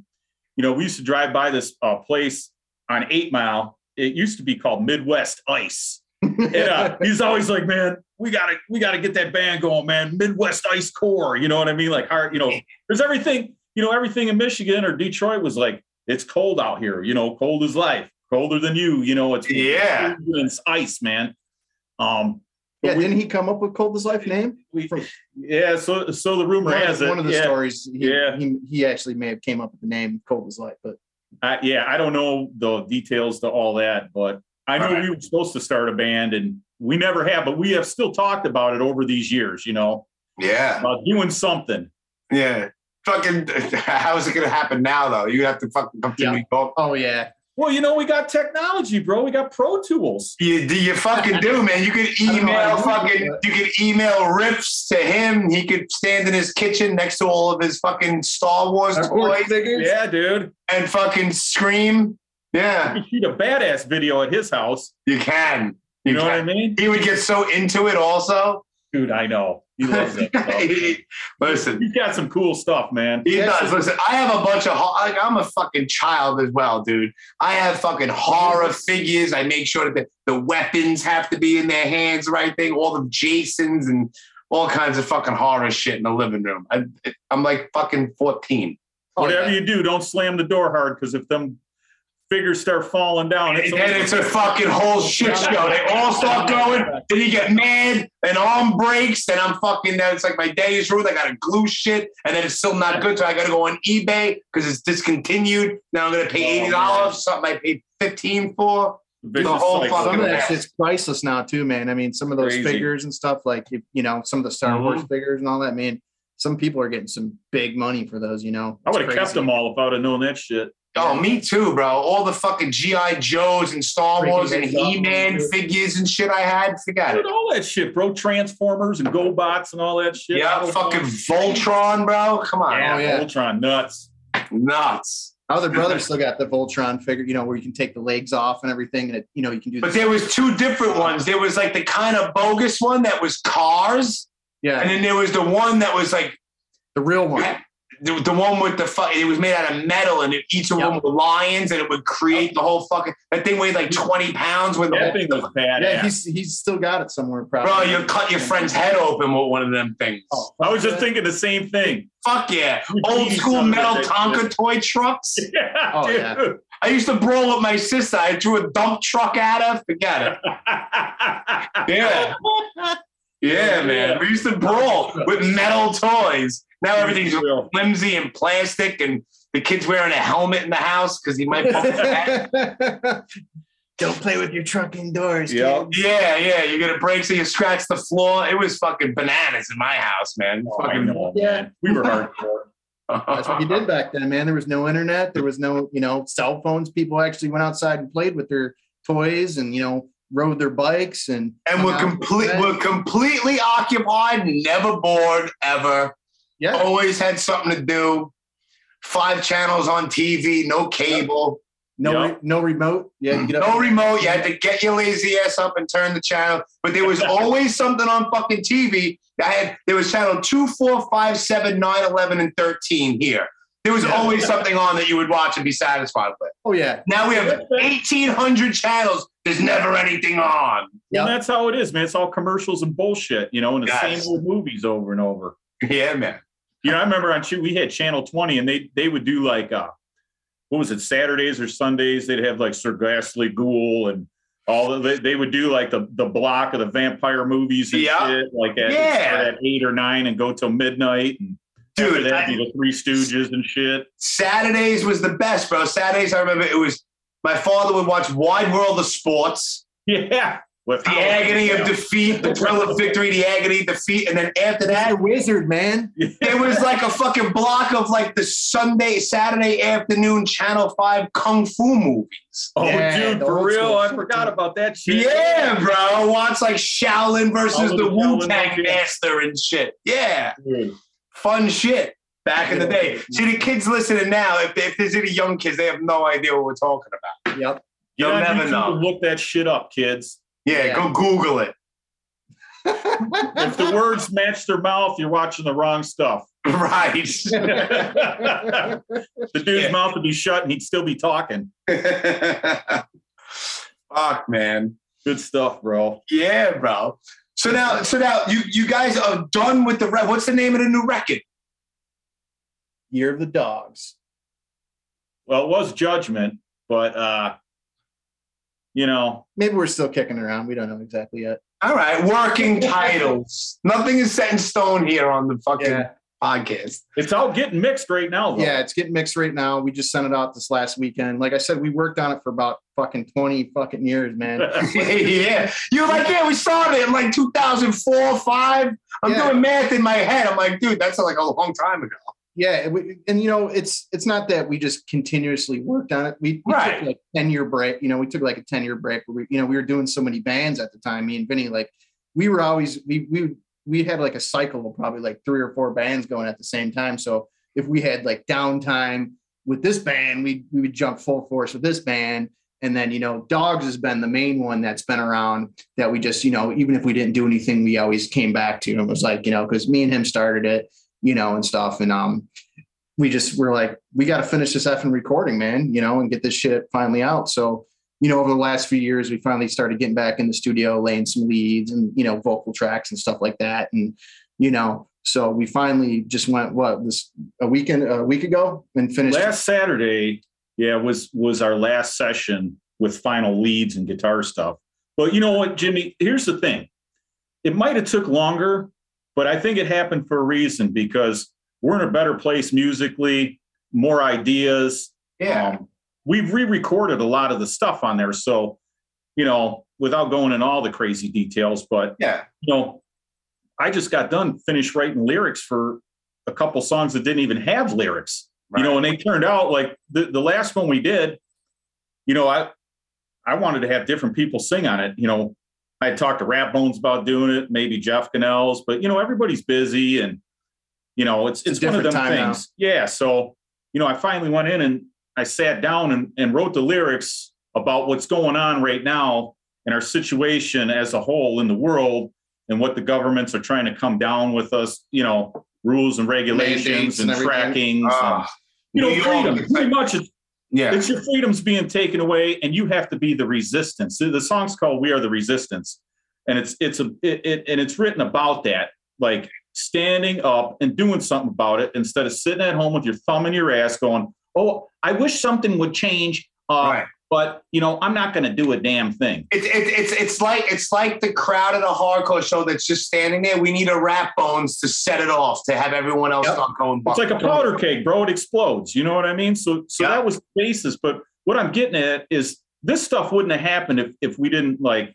you know, we used to drive by this uh, place on Eight Mile. It used to be called Midwest Ice. *laughs* And uh, he's always like, "Man, we gotta, we gotta get that band going, man. Midwest Ice Core, you know what I mean? Like, hard, you know, there's everything, you know, everything in Michigan or Detroit was like, it's cold out here, you know, cold as life, colder than you, you know. It's Yeah. it's ice, man. Um, yeah, we- didn't he come up with Cold as Life name? we, From- yeah, so so the rumor One, has of, it. one of the yeah, stories. He, Yeah. he, he actually may have came up with the name Cold as Life, but I, yeah, I don't know the details to all that, but I know Right. we were supposed to start a band, and we never have, but we have still talked about it over these years. You know, Yeah. about doing something. Yeah. Fucking, *laughs* how's it going to happen now, though? You have to fucking come to Yeah. New York. oh yeah, Well, you know, we got technology, bro. We got Pro Tools. You, do you fucking do, man. You could don't know how email to fucking, you could email riffs to him. He could stand in his kitchen next to all of his fucking Star Wars toys. Yeah, dude. and fucking scream. Yeah, We shoot a badass video at his house. you can. You know what I mean, He would get so into it also. dude? I know he loves that. *laughs* stuff. He- Listen, He's got some cool stuff, man. He Yes. does. Listen, I have a bunch of. Like, I'm a fucking child as well, dude. I have fucking horror figures. I make sure that the, the weapons have to be in their hands, right thing. All the Jasons and all kinds of fucking horror shit in the living room. I, I'm like fucking 14. Oh, Whatever yeah. you do, don't slam the door hard because if them figures start falling down, it's And then it's a fucking whole shit show. They all start going. Then you get mad, and arm breaks. Then I'm fucking. Then it's like my day is ruined. I got to glue shit, and then it's still not good. So I got to go on eBay because it's discontinued. Now I'm gonna pay Oh, eighty dollars. something I paid fifteen for. the whole cycle. fucking Some of that mess. shit's priceless now too, man. I mean, some of those Crazy. figures and stuff, like if, you know, some of the Star Mm-hmm. Wars figures and all that. Man, some people are getting some big money for those. You know, I would have kept them all if I would have known that shit. Oh, me too, bro. All the fucking GI Joes and Star Wars and things up. He Man figures and shit I had. Forgot Dude, it. all that shit, bro. Transformers and GoBots and all that shit. Yeah, fucking Voltron, bro. Come on, Yeah, Oh, yeah. Voltron nuts. nuts. My other brother still got the Voltron figure, you know, where you can take the legs off and everything, and it, you know, you can do. But this- there was two different ones. There was like the kind of bogus one that was cars, yeah, and then there was the one that was like the real one. The, the one with the fu- it was made out of metal, and it, each of them Yep. were lions, and it would create the whole fucking. That thing weighed like twenty pounds with the That whole thing was badass. Yeah, he's he's still got it somewhere. Probably. Bro, you cut your friend's head open with one of them things. Oh, I was just thinking the same thing. Fuck yeah. Old school metal Tonka toy trucks. *laughs* Yeah, Oh, dude. yeah. I used to brawl with my sister. I threw a dump truck at her. Forget it. *laughs* Yeah. *laughs* Yeah, man. We used to brawl with metal toys. Now everything's Real. flimsy and plastic, and the kid's wearing a helmet in the house because he might bump his head. Don't play with your truck indoors. Yeah. kid. Yeah, yeah. You get a break, so you scratch the floor. It was fucking bananas in my house, man. Oh, fucking know, Yeah. We were hardcore. *laughs* That's what you did back then, man. There was no internet. There was no, you know, cell phones. People actually went outside and played with their toys and, you know, rode their bikes and and we're complete. with We're completely occupied, never bored, ever. Yeah. Always had something to do. Five channels on TV, no cable, no Yeah. re- no remote. Yeah, you get up. no remote. You had to get your lazy ass up and turn the channel. But there was *laughs* always something on fucking TV. I had there was channel two, four, five, seven, nine, eleven, and thirteen here. There was Yeah. always something on that you would watch and be satisfied with. Oh yeah. Now we have eighteen hundred channels. There's never anything on. Yeah. And that's how it is, man. It's all commercials and bullshit, you know, and the Yes. same old movies over and over. Yeah, man. You know, I remember on we had Channel 20 and they they would do like uh what was it, Saturdays or Sundays? They'd have like Sir Ghastly Ghoul and all of they, they would do like the the block of the vampire movies and Yeah. shit, like at, Yeah. at eight or nine and go till midnight. And Dude, that I- be the Three Stooges and shit. Saturdays was the best, bro. Saturdays, I remember it was my father would watch Wide World of Sports, *laughs* Yeah. With the agony of defeat, the thrill of victory, the agony of defeat, and then after That's a that, wizard, man. it was like a fucking block of like the Sunday, Saturday afternoon Channel Five kung fu movies. Oh, Yeah, dude, for real? I forgot dude. about that shit. Yeah, bro. Watch like Shaolin versus the the Wu Tang. Master and shit. Yeah, Dude. fun shit. Back in the day. See, the kids listening now, if, if there's any young kids, they have no idea what we're talking about. Yep. You'll on never YouTube know. Look that shit up, kids. Yeah, Yeah. go Google it. *laughs* If the words match their mouth, you're watching the wrong stuff. *laughs* Right. *laughs* the dude's Yeah. mouth would be shut and he'd still be talking. Fuck, man. Good stuff, bro. Yeah, bro. So now, so now you you guys are done with the re- what's the name of the new record? Year of the dogs. Well, it was judgment, but uh, you know, Maybe we're still kicking around. We don't know exactly yet. All right, working titles. Nothing is set in stone here on the fucking Yeah. podcast. it's all getting mixed right now. Though. Yeah, it's getting mixed right now. We just sent it out this last weekend. Like I said, we worked on it for about fucking 20 fucking years, man. *laughs* *laughs* yeah, you're like, yeah, we started in like 2004, five. I'm Yeah. doing math in my head. I'm like, dude, that's like a long time ago. Yeah, and you know, it's it's not that we just continuously worked on it. We, we Right. took like 10 year break. You know, we took like a 10 year break where we, you know, we were doing so many bands at the time. Me and Vinny, like we were always we we we had like a cycle of probably like three or four bands going at the same time. So if we had like downtime with this band, we we would jump full force with this band. And then, you know, Dogz has been the main one that's been around that we just, you know, even if we didn't do anything, we always came back to and was like, you know, because me and him started it, you know, and stuff. And um we just were like, we got to finish this effing recording, man, you know, and get this shit finally out. So, you know, over the last few years, we finally started getting back in the studio, laying some leads and, you know, vocal tracks and stuff like that. And, you know, so we finally just went, what, this a weekend, a week ago and finished. last Saturday, yeah, was was our last session with final leads and guitar stuff. But you know what, Jimmy? Here's the thing: it might have took longer, but I think it happened for a reason because we're in a better place musically, more ideas. Yeah. Um, we've re-recorded a lot of the stuff on there, so you know, without going in all the crazy details, but yeah. you know, I just got done finished writing lyrics for a couple songs that didn't even have lyrics. You know, and they turned out like the, the last one we did, you know, I I wanted to have different people sing on it. You know, I talked to Rat Bones about doing it, maybe Jeff Gunnells, but you know, everybody's busy and you know, it's It's it's, one of them time now. things. Yeah. So, you know, I finally went in and I sat down and, and wrote the lyrics about what's going on right now and our situation as a whole in the world and what the governments are trying to come down with us, you know, rules and regulations Mandates and, and trackings. and, Ah, you know, freedom. Pretty much it's, yeah. it's your freedoms being taken away and you have to be the resistance. The song's called We Are the Resistance. And it's it's a it, it and it's written about that, like standing up and doing something about it instead of sitting at home with your thumb in your ass going, Oh, I wish something would change. Uh, Right. But you know, I'm not gonna do a damn thing. It's it's it's it's like it's like the crowd at a hardcore show that's just standing there. We need a Rat Bones to set it off to have everyone else Yep. start going. It's like a powder keg, bro. It explodes. You know what I mean? So, so Yeah. that was the basis. But what I'm getting at is this stuff wouldn't have happened if if we didn't like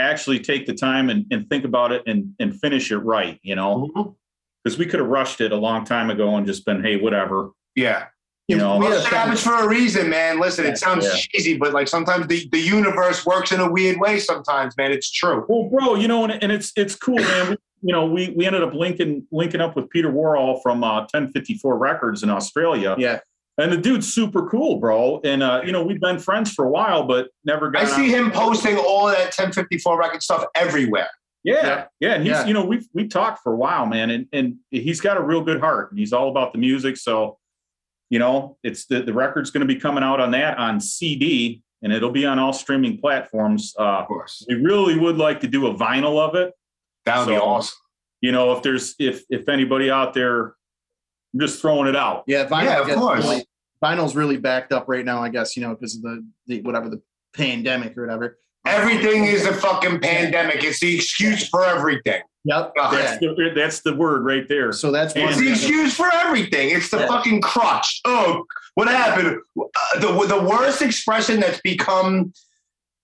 actually take the time and, and think about it and and finish it right. You know, Mhm. because we could have rushed it a long time ago and just been, hey, whatever. Yeah. You know, we Well, had it happens for a reason, man. Listen, it sounds Yeah. cheesy, but like sometimes the, the universe works in a weird way. Sometimes, man, it's true. Well, bro, you know, and, and it's it's cool, man. We, you know, we we ended up linking linking up with Peter Warhol from uh, 1054 Records in Australia. Yeah. And the dude's super cool, bro. And uh, you know, we've been friends for a while, but never got. I see on- him posting all that 1054 record stuff everywhere. Yeah, Yeah. yeah, and he's Yeah. you know we've we talked for a while, man, and and he's got a real good heart, and he's all about the music. So, you know, it's the the record's going to be coming out on that on CD, and it'll be on all streaming platforms. Uh, of course. we really would like to do a vinyl of it. That would be awesome. You know, if there's if if anybody out there, I'm just throwing it out. Yeah, vinyl. Yeah, of gets course. Really, vinyl's really backed up right now, I guess, you know, because of the, the whatever the pandemic or whatever. Everything is a fucking pandemic. It's the excuse for everything. Yep. That's Yeah. the, that's the word right there. So that's one. It's the excuse for everything. It's the Yeah. fucking crutch. Oh, what happened? Uh, the the worst expression that's become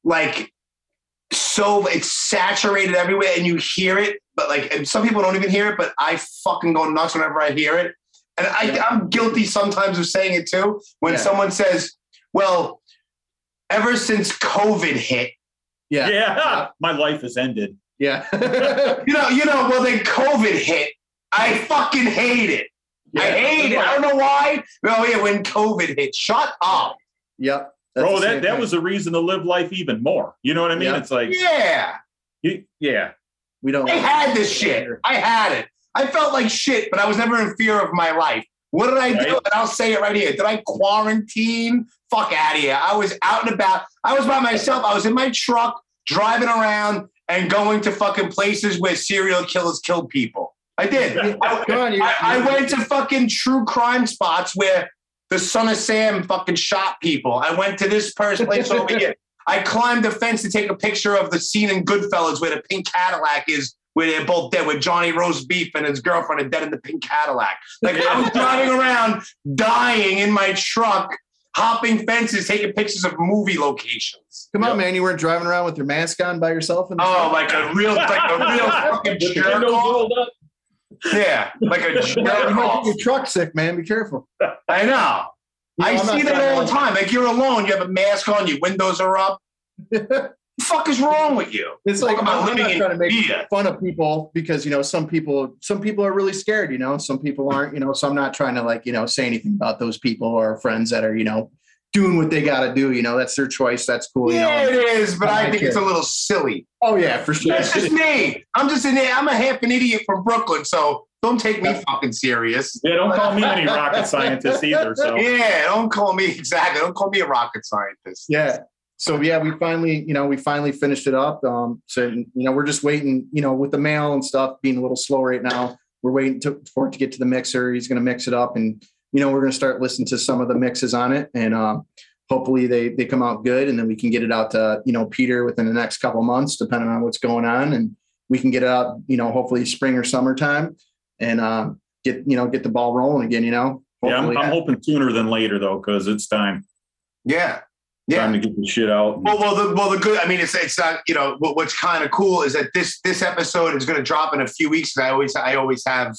like so it's saturated everywhere, and you hear it, but like and some people don't even hear it. But I fucking go nuts whenever I hear it, and I, Yeah. I'm guilty sometimes of saying it too. When Yeah. someone says, "Well, ever since COVID hit." Yeah. yeah, *laughs* my life has ended. Yeah. *laughs* You know, you know, well then COVID hit. I fucking hate it. I hate it. I don't know why. Oh yeah, when COVID hit, shut up. Yep. That's Bro, that, that thing. was a reason to live life even more. You know what I mean? Yeah. It's like, Yeah, you, yeah. we don't. I had this shit. I had it. I felt like shit, but I was never in fear of my life. What did I do? And I'll say it right here. Did I quarantine? Fuck out of here. I was out and about. I was by myself. I was in my truck driving around and going to fucking places where serial killers kill people. I did. I, on, you, I, I went to fucking true crime spots where the son of Sam fucking shot people. I went to this person place *laughs* over here. I climbed the fence to take a picture of the scene in Goodfellas where the pink Cadillac is, where they're both dead, with Johnny Roast Beef and his girlfriend are dead in the pink Cadillac. Like I was *laughs* driving around, dying in my truck, hopping fences, taking pictures of movie locations. Come on, Yep. man. You weren't driving around with your mask on by yourself. In the Oh, like a real, like a real *laughs* fucking jerk windows rolled up. Yeah, like a *laughs* you jerk might get your truck sick, man. Be careful. I know. You know, I I'm see that all the time. Like you're alone, you have a mask on, your windows are up. *laughs* the fuck is wrong with you? It's like about I'm not living in trying to make fear. fun of people because you know some people some people are really scared. You know, some people aren't. You know, so I'm not trying to like you know say anything about those people or friends that are you know doing what they got to do. You know, that's their choice. That's cool. Yeah, You it know. is, but I I think get it's a little silly. Oh yeah, for sure. That's just me. I'm just an I'm a half an idiot from Brooklyn, so don't take me fucking serious. Yeah, don't call me any rocket scientist either. So Yeah, don't call me *laughs* exactly. Don't call me a rocket scientist. Yeah. So yeah, we finally, you know, we finally finished it up. Um, so you know, we're just waiting, you know, with the mail and stuff being a little slow right now. We're waiting to, for it to get to the mixer. He's going to mix it up, and you know, we're going to start listening to some of the mixes on it, and um, hopefully they they come out good, and then we can get it out to you know Peter within the next couple months, depending on what's going on, and we can get it out, you know, hopefully spring or summertime, and um, get you know get the ball rolling again. You know, yeah, I'm, I'm hoping sooner than later though, because it's time Yeah. Time Yeah. to get the shit out. Well, well, the well, the good. I mean, it's it's not. You know, what, what's kind of cool is that this this episode is going to drop in a few weeks. 'cause I always I always have,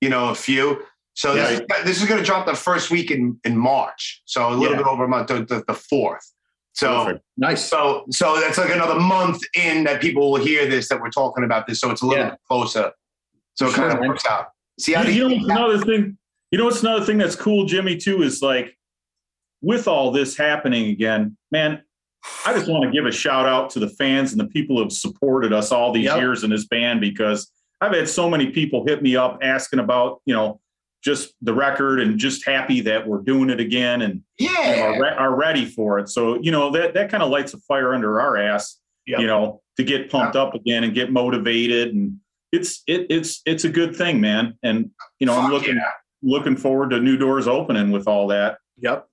you know, a few. So this, is, this is going to drop the first week in in March. So a little Yeah. bit over a month, the, the, fourth. So Perfect. nice. so so that's like another month in that people will hear this that we're talking about this. So it's a little Yeah. bit closer. So it Sure, kind of man. works out. See how You, you know another thing? You know what's another thing that's cool, Jimmy, too, is like with all this happening again, man, I just want to give a shout out to the fans and the people who have supported us all these Yep. years in this band because I've had so many people hit me up asking about, you know, just the record and just happy that we're doing it again and you know, yeah. are, re- are ready for it. So, you know, that, that kind of lights a fire under our ass, Yep. you know, to get pumped up again and get motivated. And it's, it, it's, it's a good thing, man. And, you know, I'm looking, yeah. looking forward to new doors opening with all that. Yep.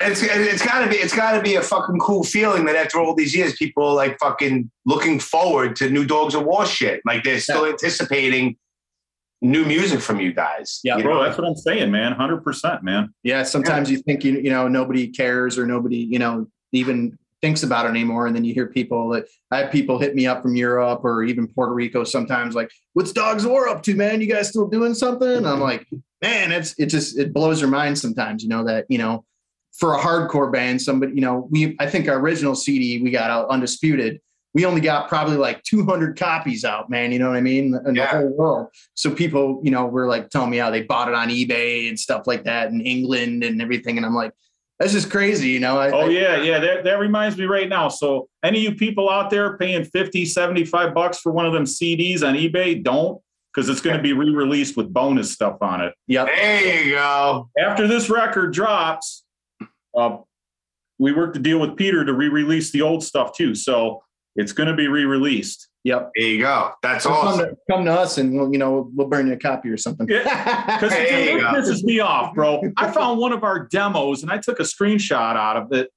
It's it's got to be it's got to be a fucking cool feeling that after all these years, people are like fucking looking forward to new Dogz of War shit. Like they're still anticipating new music from you guys. Yeah, you Bro, know? that's what I'm saying, man. Hundred percent, man. Yeah, sometimes you think you you know nobody cares or nobody you know even thinks about it anymore, and then you hear people that I have people hit me up from Europe or even Puerto Rico sometimes like, "What's Dogz of War up to, man? You guys still doing something?" And I'm like, "Man, it's it just it blows your mind sometimes, you know that you know for a hardcore band, somebody you know we I think our original CD we got out undisputed." We only got probably like 200 copies out, man. You know what I mean? In Yeah. the whole world. So people, you know, were like telling me how they bought it on eBay and stuff like that in England and everything. And I'm like, that's just crazy, you know? I, Oh I- yeah, yeah. That, that reminds me right now. So any of you people out there paying 50, 75 bucks for one of them CDs on eBay, don't because it's going to be re-released with bonus stuff on it. Yep. there you go. After this record drops, uh, we worked a deal with Peter to re-release the old stuff too. So it's going to be re-released. Yep. There you go. That's So come, awesome. to, come to us and we'll, you know, we'll burn you a copy or something. Because There you it pisses me off, bro. I found one of our demos and I took a screenshot out of it.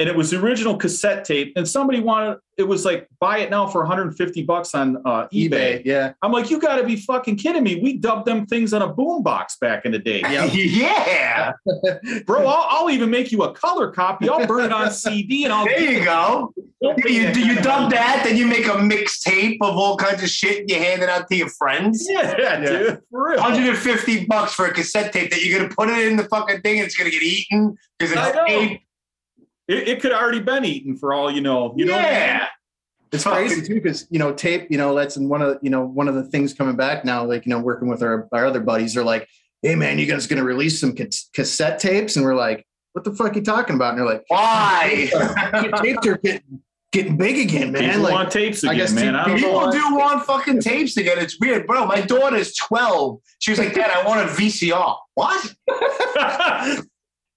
And it was the original cassette tape. And somebody wanted it was like buy it now for 150 bucks on uh, eBay. eBay. Yeah. I'm like, you got to be fucking kidding me. We dubbed them things on a boombox back in the day. Yep. yeah. *laughs* *laughs* Bro, I'll, I'll even make you a color copy. I'll burn it on *laughs* CD and I'll. There you go. Don't You, pay you, that you kind of dub that, then you make a mixtape of all kinds of shit and you hand it out to your friends. Yeah, yeah, dude. For real. 150 bucks for a cassette tape that you're gonna put it in the fucking thing and it's gonna get eaten because I it's tape. It, it could already been eaten for all you know. You know what yeah. It's crazy too, because you know, tape, you know, that's in one of you know, one of the things coming back now, like, you know, working with our, our other buddies are like, hey man, you guys gonna release some cassette tapes? And we're like, what the fuck are you talking about? And they're like, Why? tapes are getting getting big again, man. People like, want tapes I again, guess man. I don't. People why. do want fucking tapes again. It's weird, bro. My daughter's 12. She was like, Dad, I want a VCR. What? *laughs*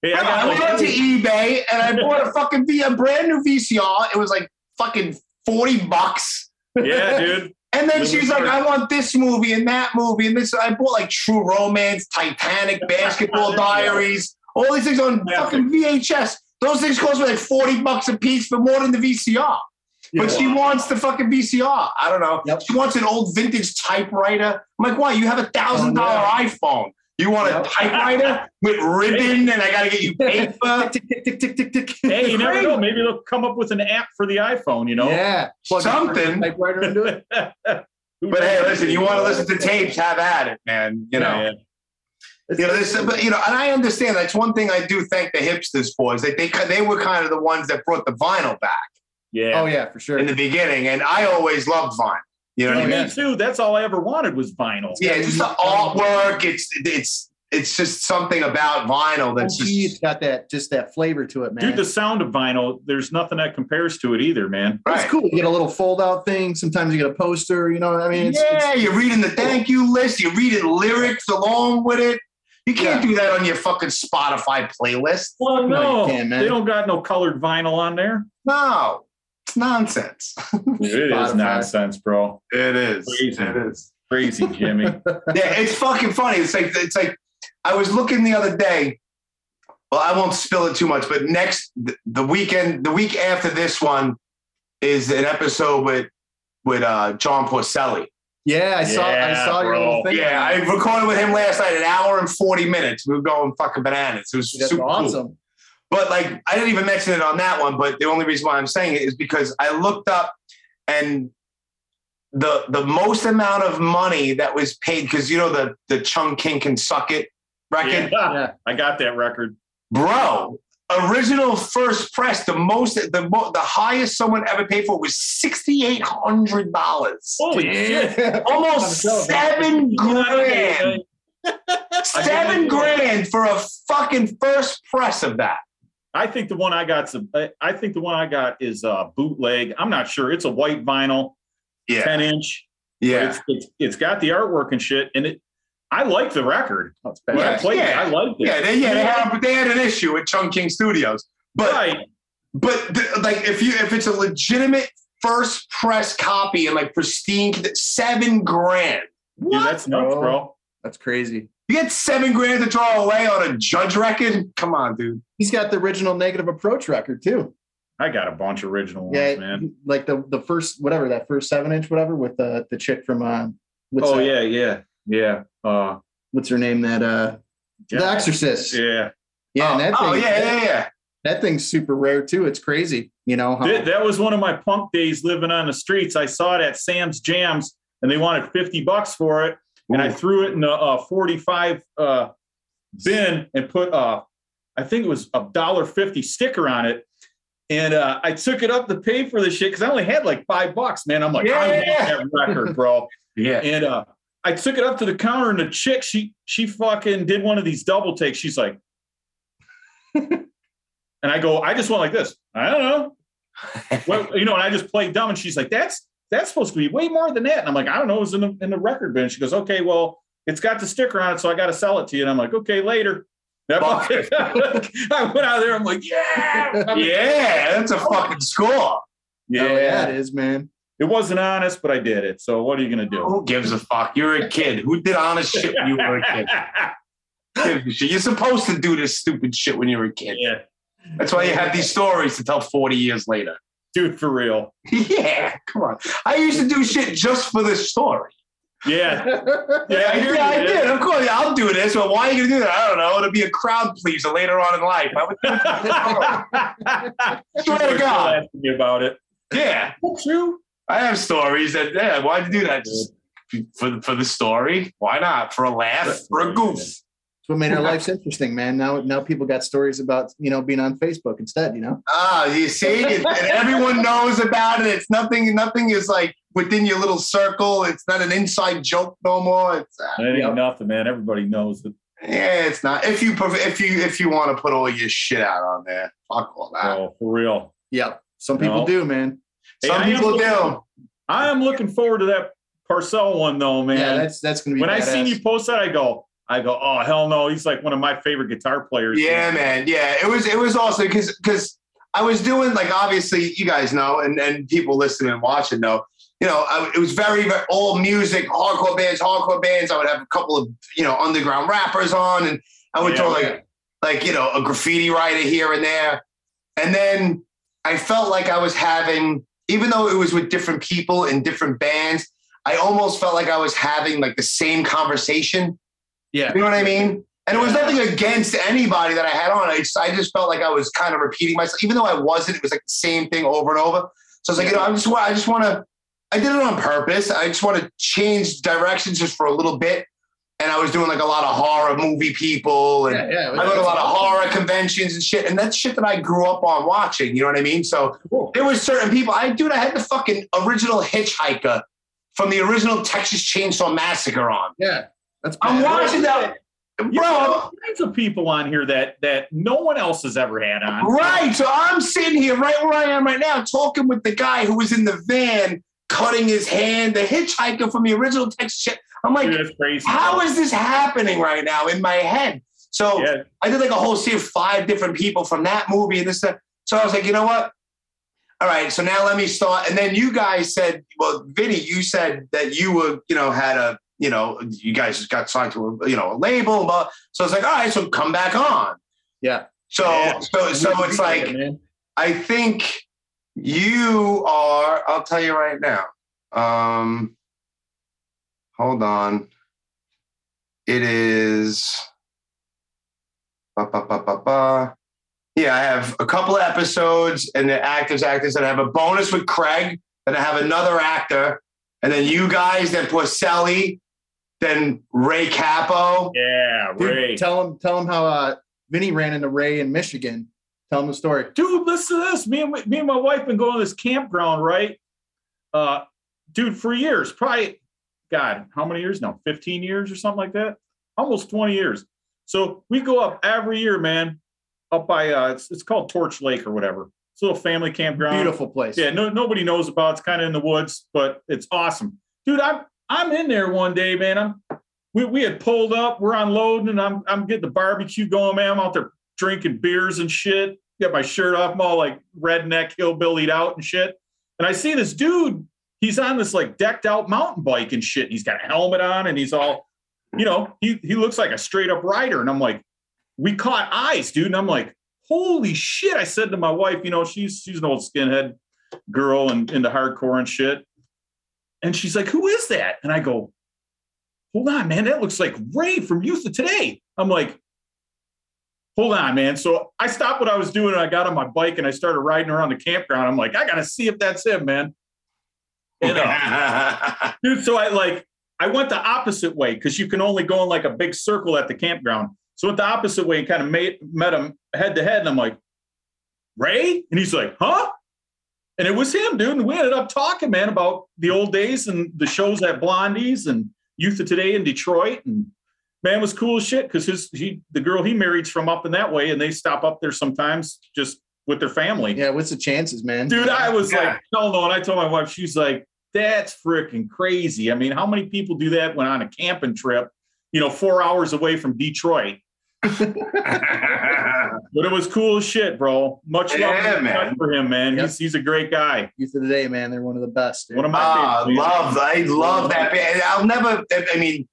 hey, I I, went like, to eBay and I bought a fucking V, a brand new VCR. It was like fucking 40 bucks. yeah, dude. *laughs* And then Little she's like, bird. I want this movie and that movie. And this, I bought like True Romance, Titanic, *laughs* Basketball Diaries, all these things on Yeah. fucking VHS. Those things cost me like 40 bucks a piece for more than the VCR. But she wants the fucking VCR. I don't know. Yep. She wants an old vintage typewriter. I'm like, why? You have a thousand dollar oh, iPhone. You want a typewriter with ribbon and I got to get you paper? *laughs* tick, tick, tick, tick, tick, tick. Hey, you never know. Maybe they'll come up with an app for the iPhone. You know. Yeah, Plug Something. a typewriter into it. *laughs* But hey, listen, you want to listen to tapes, have at it, man. You know. Yeah, You know, this, but you know, and I understand that's one thing I do thank the hipsters for is that they they were kind of the ones that brought the vinyl back yeah. Oh yeah, for sure. in the beginning, and I always loved vinyl. You know what I mean? me too. That's all I ever wanted was vinyl. Yeah, just the artwork. It's it's it's just something about vinyl that's OG, it's just got that just that flavor to it, man. Dude, the sound of vinyl, there's nothing that compares to it either, man. It's cool. You get a little fold out thing. Sometimes you get a poster. You know what I mean? It's, yeah, you're reading the thank you list. You're reading lyrics along with it. You can't Yeah. do that on your fucking Spotify playlist. Well, No, no, you can't, man. they don't got no colored vinyl on there. No, it's nonsense. It is nonsense, bro. It is. Crazy. It is. Crazy, Jimmy. *laughs* yeah, it's fucking funny. It's like it's like I was looking the other day. Well, I won't spill it too much, but next th- the weekend, the week after this one is an episode with with uh, John Porcelly. yeah. I saw. I Yeah, saw your little thing. Yeah, I recorded with him last night, an hour and forty minutes. We were going fucking bananas. It was That's super cool. Awesome. But like, I didn't even mention it on that one. But the only reason why I'm saying it is because I looked up and the the most amount of money that was paid because you know the the Chung King can suck it record, Yeah, Yeah. I got that record. bro. Original first press, the most, the mo- the highest someone ever paid for was sixty eight hundred dollars, Holy shit. Yeah. *laughs* almost On the show, seven grand, *laughs* seven grand for a fucking first press of that. I think the one I got. I think the one I got is uh, bootleg. I'm not sure. It's a white vinyl, Yeah, 10 inch. yeah. It's, it's, it's got the artwork and shit. And it, I like the record. That's When I bad. played it, Yeah. I liked it. Yeah, they, yeah, they had, they had an issue with Chung King Studios, but right. but th- like if you if it's a legitimate first press copy and like pristine, seven grand. Dude, that's nuts, bro? bro. That's crazy. You get seven grand to throw away on a judge record? Come on, dude. He's got the original negative approach record too. I got a bunch of original ones, Yeah, man. like the the first whatever that first seven inch whatever with the the chick from uh what's Oh that- yeah, yeah, yeah. Uh, what's her name that uh The. Exorcist. Yeah, Yeah, oh, and that thing, oh, yeah, yeah, yeah. that thing's super rare too. It's crazy, you know. How, that, that was one of my punk days living on the streets. I saw it at Sam's Jams, and they wanted fifty bucks for it, and I threw it in a, uh forty-five uh, bin and put a, I think it was a dollar fifty sticker on it. And uh, I took it up to pay for the shit because I only had like five bucks, man. I'm like, I want that record, bro. *laughs* Yeah. And uh, I took it up to the counter, and the chick, she she fucking did one of these double takes. She's like, *laughs* and I go, I just went like this. I don't know. *laughs* well, you know, and I just played dumb, and she's like, that's that's supposed to be way more than that. And I'm like, I don't know, it was in the in the record bin. She goes, okay, well, it's got the sticker on it, so I got to sell it to you. And I'm like, okay, later. That Fuck. fucking- *laughs* I went out there. I'm like, yeah, *laughs* Yeah, that's a fucking score. yeah. Oh, yeah, it is, man. It wasn't honest, but I did it. So what are you gonna do? Who gives a fuck? You're a kid. Who did honest shit when you were a kid? *laughs* Gives a shit. You're supposed to do this stupid shit when you were a kid. yeah, That's why you have these stories to tell 40 years later. Dude, for real. *laughs* yeah, come on. I used to do shit just for this story. Yeah, *laughs* yeah, I yeah, I did. Of course, I'll do this. But why are you gonna do that? I don't know. It'll be a crowd pleaser later on in life. I would. *laughs* Swear to God. asking me about it. yeah, True. I have stories that. Yeah, why'd you do that? Just for for the story? Why not? For a laugh? For a goof? It's what made our *laughs* lives interesting, man. Now, now people got stories about you know being on Facebook instead. You know, Ah, you see, and everyone knows about it. It's nothing. Nothing is like within your little circle. It's not an inside joke no more. It's uh, It ain't Yep. nothing, man. Everybody knows it. Yeah, it's not. If you if you if you want to put all your shit out on there, fuck all that. Oh, for real. Yep. Some people No. do, man. Hey, Some I am people looking- do. I am looking forward to that Porcell one though, man. Yeah, that's that's gonna be. when I badass. seen you post that, I go, I go, oh hell no, he's like one of my favorite guitar players. Yeah, man. Yeah, it was it was awesome because because I was doing like obviously you guys know and and people listening and watching know. You know, I, it was very, very all music, hardcore bands, hardcore bands. I would have a couple of you know underground rappers on, and I would Yeah, throw oh, like yeah. like you know a graffiti writer here and there, and then I felt like I was having, even though it was with different people in different bands, I almost felt like I was having like the same conversation. Yeah. You know what I mean? And it was nothing against anybody that I had on. I just, I just felt like I was kind of repeating myself, even though I wasn't. It was like the same thing over and over. So I was like, you know, I just want, I just want to. I did it on purpose. I just want to change directions just for a little bit. And I was doing like a lot of horror movie people, and Yeah, yeah. I went to a lot of horror conventions and shit, and that's shit that I grew up on watching. You know what I mean? So Cool. there was certain people. I dude, I had the fucking original Hitchhiker from the original Texas Chainsaw Massacre on. Yeah. That's. I'm watching that, You bro. all kinds of people on here that that no one else has ever had on. Right. So I'm sitting here right where I am right now, talking with the guy who was in the van cutting his hand, the hitchhiker from the original Texas shit. I'm like, Dude, crazy. how is this happening right now in my head? So yeah, I did like a whole scene of five different people from that movie and this. That. So I was like, you know what? All right. So now let me start. And then you guys said, well, Vinny, you said that you were, you know, had a, you know, you guys got signed to a, you know, a label. But so it's like, all right, so come back on. Yeah. So Yeah. so so it's like man. I think you are. I'll tell you right now. Um, hold on. It is. Ba, ba, ba, ba, ba. Yeah, I have a couple of episodes and the actors, actors, and I have a bonus with Craig, and I have another actor, and then you guys, then Porcelly, then Ray Cappo. yeah, Dude, Ray. tell him. Tell him how uh, Vinny ran into Ray in Michigan. Tell him the story. dude, listen to this. Me and me and my wife been going to this campground, right? Uh, dude, for years, probably, God, how many years now? Fifteen years or something like that. Almost twenty years. So we go up every year, man. Up by uh, it's, it's called Torch Lake or whatever. It's a little family campground. Beautiful place. Yeah, no, nobody knows about. It's kind of in the woods, but it's awesome, dude. I'm I'm in there one day, man. I'm we, we had pulled up. We're unloading, and I'm I'm getting the barbecue going, man. I'm out there drinking beers and shit. Got my shirt off. I'm all like redneck hillbillied out and shit. And I see this dude. He's on this like decked out mountain bike and shit. And He's got a helmet on, and he's all, you know, he he looks like a straight up rider. And I'm like, we caught eyes, dude. And I'm like, holy shit. I said to my wife, you know, she's she's an old skinhead girl and into hardcore and shit. And she's like, who is that? And I go, hold on, man. That looks like Ray from Youth of Today. I'm like, hold on, man. So I stopped what I was doing and I got on my bike and I started riding around the campground. I'm like, I gotta see if that's him, man. And, *laughs* uh, dude so i like i went the opposite way because you can only go in like a big circle at the campground so went the opposite way and kind of made, met him head to head and i'm like ray and he's like huh and it was him dude and we ended up talking man about the old days and the shows at blondies and youth of today in detroit and man was cool as shit because his he the girl he married's from up in that way and they stop up there sometimes just with their family Yeah. What's the chances, man? dude i was Yeah. like hell no and i told my wife she's like that's freaking crazy i mean how many people do that when on a camping trip you know four hours away from detroit *laughs* but it was cool as shit bro much love Yeah, and respect man. for him man Yep. he's, he's a great guy Youth of Today, man. They're one of the best. dude. one of my Ah, favorites love, I love that band. I'll never, I mean,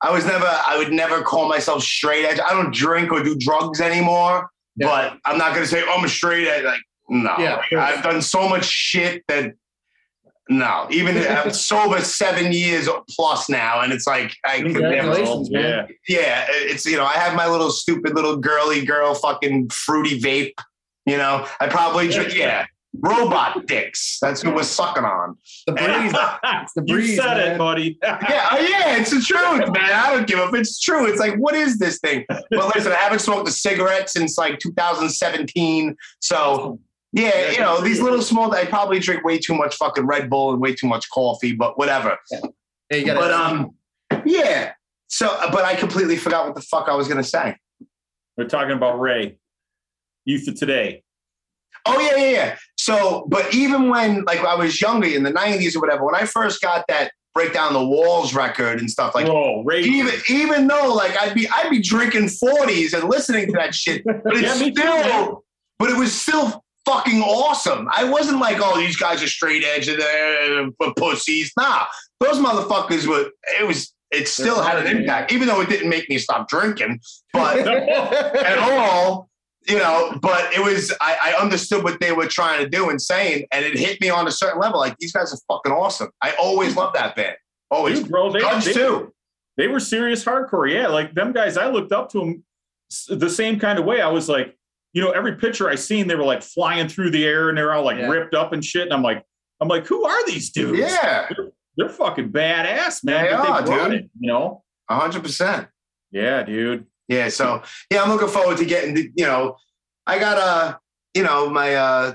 I was never, I would never call myself straight edge. I don't drink or do drugs anymore, Yeah. but I'm not going to say, oh, I'm a straight edge. Like, no, Yeah. I've done so much shit that, no, even I'm *laughs* sober seven years plus now. And it's like, I could never, Congratulations, man. yeah yeah, it's, you know, I have my little stupid little girly girl fucking fruity vape, you know, I probably drink, yeah, robot dicks. That's who we're sucking on. The breeze. *laughs* It's the you said man. it buddy *laughs* yeah, oh yeah, it's the truth, man. I don't give a. It's true. It's like, what is this thing? But listen, I haven't smoked a cigarette since like 2017. So yeah, you know, these little small. I probably drink way too much fucking Red Bull and way too much coffee, but whatever. You But um, yeah. so, but I completely forgot what the fuck I was gonna say. We're talking about Ray, Youth of Today. Oh yeah, yeah, yeah. So, but even when like I was younger in the '90s or whatever, when I first got that break down the walls record and stuff like Bro, Ray. even even though like I'd be I'd be drinking 40s and listening to that shit, but *laughs* it's Yeah, me too, still but it was still fucking awesome. I wasn't like, oh, these guys are straight edge and they're uh, pussies. Nah, those motherfuckers were. It was. It still had an impact, even though it didn't make me stop drinking. But *laughs* at all, you know, but it was I, I understood what they were trying to do and saying, and it hit me on a certain level. Like these guys are fucking awesome. I always loved that band. Always. Dude, bro, they, Guns they- too. they were serious hardcore. Yeah, like them guys, I looked up to them the same kind of way. I was like, you know, every picture I seen, they were like flying through the air and they're all like Yeah. ripped up and shit. And I'm like, I'm like, who are these dudes? Yeah, they're fucking badass, man. They are, dude. it, you know? hundred percent. Yeah, dude. Yeah, so yeah, I'm looking forward to getting the, you know, I got a, you know, my uh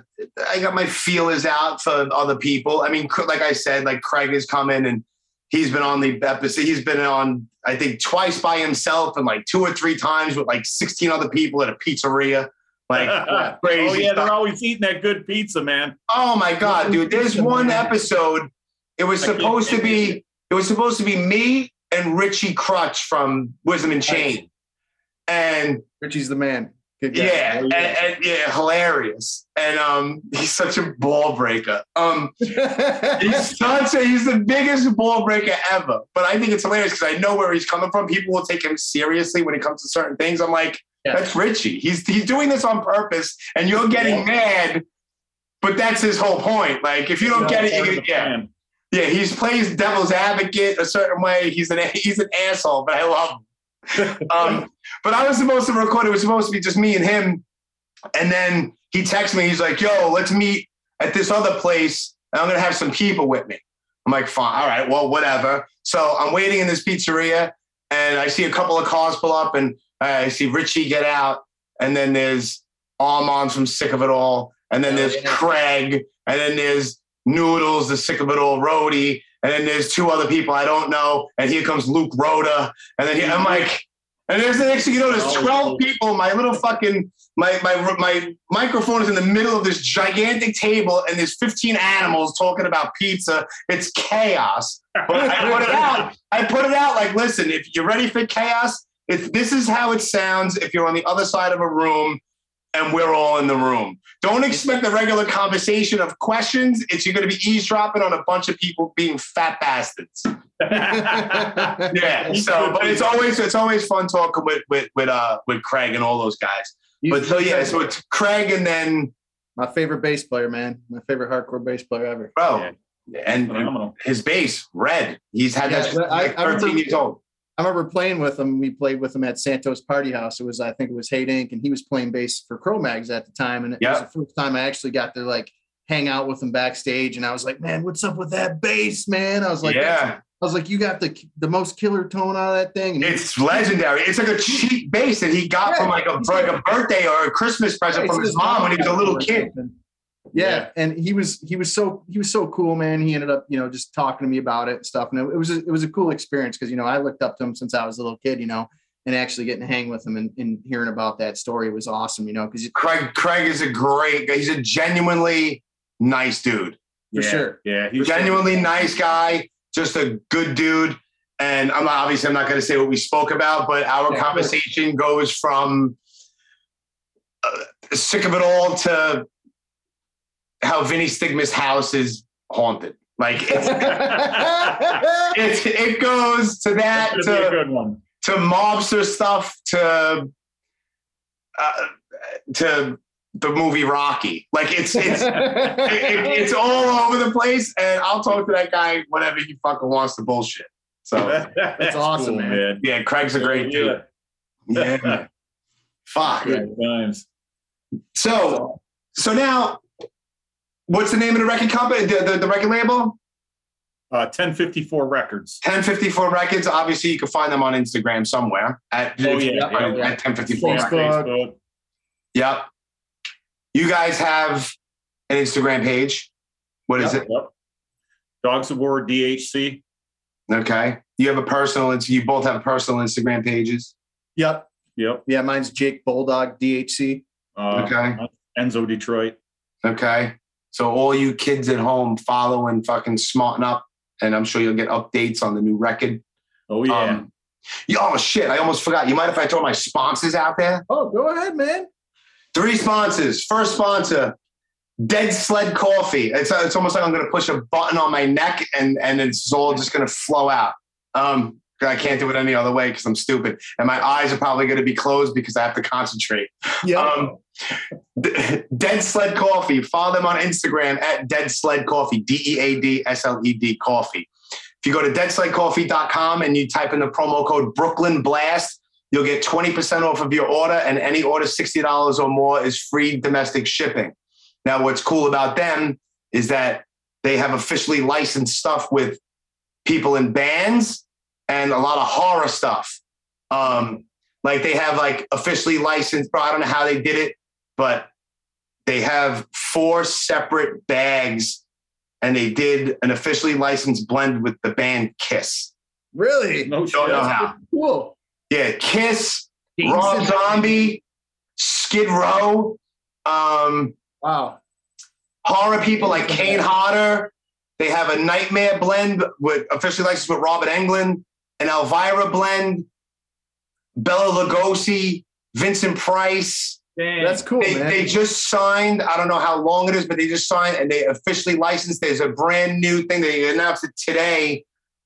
I got my feelers out for other people. I mean, like I said, like Craig is coming and he's been on the episode. He's been on, I think, twice by himself and like two or three times with like 16 other people at a pizzeria. Like crazy. *laughs* oh yeah, stuff. they're always eating that good pizza, man. Oh my god, dude! There's one *laughs* episode. It was supposed to be. It was supposed to be me and Richie Krutch from Wisdom and Chain, and Richie's the man. Yeah, Oh, and, yeah. and yeah, hilarious. And um, *laughs* he's such a ball breaker. Um, he's such a he's the biggest ball breaker ever. But I think it's hilarious because I know where he's coming from. People will take him seriously when it comes to certain things. I'm like, Yeah. that's Richie. He's he's doing this on purpose, and you're getting mad. But that's his whole point. Like, if you don't get it, you of can, the yeah, plan. yeah. He's plays devil's advocate a certain way. He's an he's an asshole, but I love him. *laughs* um, but I was supposed to record. It was supposed to be just me and him, and then he texts me. He's like, "Yo, let's meet at this other place, and I'm gonna have some people with me." I'm like, "Fine, all right, well, whatever." So I'm waiting in this pizzeria, and I see a couple of cars pull up, and I see Richie get out, and then there's Armand from Sick of It All, and then Oh, there's. Craig, and then there's Noodles, the Sick of It All roadie, and then there's two other people I don't know, and here comes Luke Rhoda, and then he, I'm like, and there's the next thing you know, there's Oh, 12 people. My little fucking my my my microphone is in the middle of this gigantic table, and there's 15 animals talking about pizza. It's chaos. But I put it out. I put it out like, listen, if you're ready for chaos, if this is how it sounds, if you're on the other side of a room and we're all in the room. Don't expect the regular conversation of questions. It's you're going to be eavesdropping on a bunch of people being fat bastards. *laughs* Yeah. So, but it's always it's always fun talking with with with uh with Craig and all those guys. But so yeah, so it's Craig and then my favorite bass player, man. My favorite hardcore bass player ever. bro, Yeah. and, and Phenomenal. his bass red. He's had that Yeah, since I- like I 13 remember- years old. I remember playing with him. We played with him at Santos Party House. It was, I think it was Hate Inc. and he was playing bass for Cro-Mags at the time. And it Yeah. was the first time I actually got to like hang out with him backstage. And I was like, man, what's up with that bass, man? I was like, yeah, I was like, you got the the most killer tone out of that thing. And he- it's legendary. It's like a cheap bass that he got Yeah. from like a like a birthday or a Christmas present from his his mom when he was a little kid. something. Yeah, and he was he was so he was so cool, man. He ended up, you know, just talking to me about it and stuff, and it, it was a, it was a cool experience because you know I looked up to him since I was a little kid, you know, and actually getting to hang with him and, and hearing about that story was awesome, you know, because Craig Craig is a great guy. He's a genuinely nice dude. For yeah. sure. Yeah, he's a genuinely nice guy, just a good dude. And I'm not, obviously I'm not going to say what we spoke about, but our Yeah, of conversation goes from uh, sick of it all to how Vinny Stigma's house is haunted. Like it's, *laughs* it's it goes to that gonna be a to, good one. to mobster stuff to uh, to the movie Rocky. Like it's it's *laughs* it, it- it's all over the place, and I'll talk to that guy whenever he fucking wants to bullshit. So *laughs* That's awesome, man. yeah, Craig's a great dude. Yeah. Fuck. Good times. So so now, what's the name of the record company? The, the, the record label? Uh, 1054 Records. 1054 Records. Obviously, you can find them on Instagram somewhere at, Oh, yeah, at, yeah, yeah. 1054 Facebook. Records. Yep. You guys have an Instagram page. What is it? Yep. Dogz of War DHC. Okay. You have a personal. You both have personal Instagram pages. Yep. Yep. Yeah, mine's Jake Bulldog DHC. Uh, Okay. Enzo Detroit. Okay. So all you kids at home follow and fucking smarten up, and I'm sure you'll get updates on the new record. Oh yeah. Um, oh shit! I almost forgot. You mind if I throw my sponsors out there? Oh, go ahead, man. Three sponsors. First sponsor, Dead Sled Coffee. It's, it's almost like I'm going to push a button on my neck and and it's all just going to flow out. Um, I can't do it any other way because I'm stupid, and my eyes are probably going to be closed because I have to concentrate. Yeah. Um, Dead Sled Coffee. Follow them on Instagram at Dead Sled Coffee. D E A D S L E D Coffee. If you go to deadsledcoffee.com and you type in the promo code Brooklyn Blast, you'll get 20% off of your order, and any order $60 or more is free domestic shipping. Now, what's cool about them is that they have officially licensed stuff with people in bands and a lot of horror stuff. Um, like they have like officially licensed, bro. I don't know how they did it, but they have four separate bags and they did an officially licensed blend with the band Kiss. really? no shit. Don't know how. Cool. Yeah, Kiss, Rob Zombie, Skid Row, um, Wow. horror people like Kane Hodder. They have a Nightmare blend with officially licensed with Robert Englund, an Elvira blend, Bela Lugosi, Vincent Price. Damn. That's cool, They, man. they just signed. I don't know how long it is, but they just signed and they officially licensed. There's a brand new thing. They announced it today.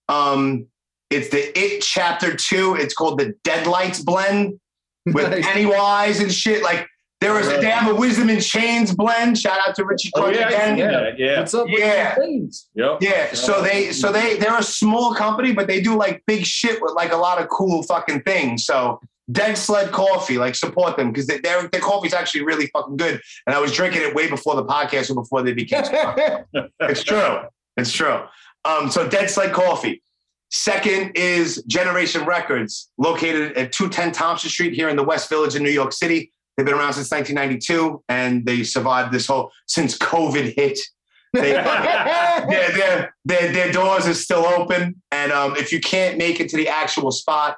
Um, it's the It Chapter Two. It's called the Deadlights blend with Nice. Pennywise and shit. Like there was, Right. they have a Wisdom in Chains blend. Shout out to Richie oh yeah, again. see that. Yeah. What's up Yeah. the? Yep. Yeah, so they so they they're a small company, but they do like big shit with like a lot of cool fucking things. So Dead Sled Coffee, like support them because their their coffee's actually really fucking good. And I was drinking it way before the podcast or before they became. *laughs* *laughs* it's true. It's true. Um, so Dead Sled Coffee. Second is Generation Records, located at 210 Thompson Street here in the West Village in New York City. They've been around since 1992, and they survived this whole since COVID hit. They, *laughs* their, their, their, their doors are still open. And um, if you can't make it to the actual spot,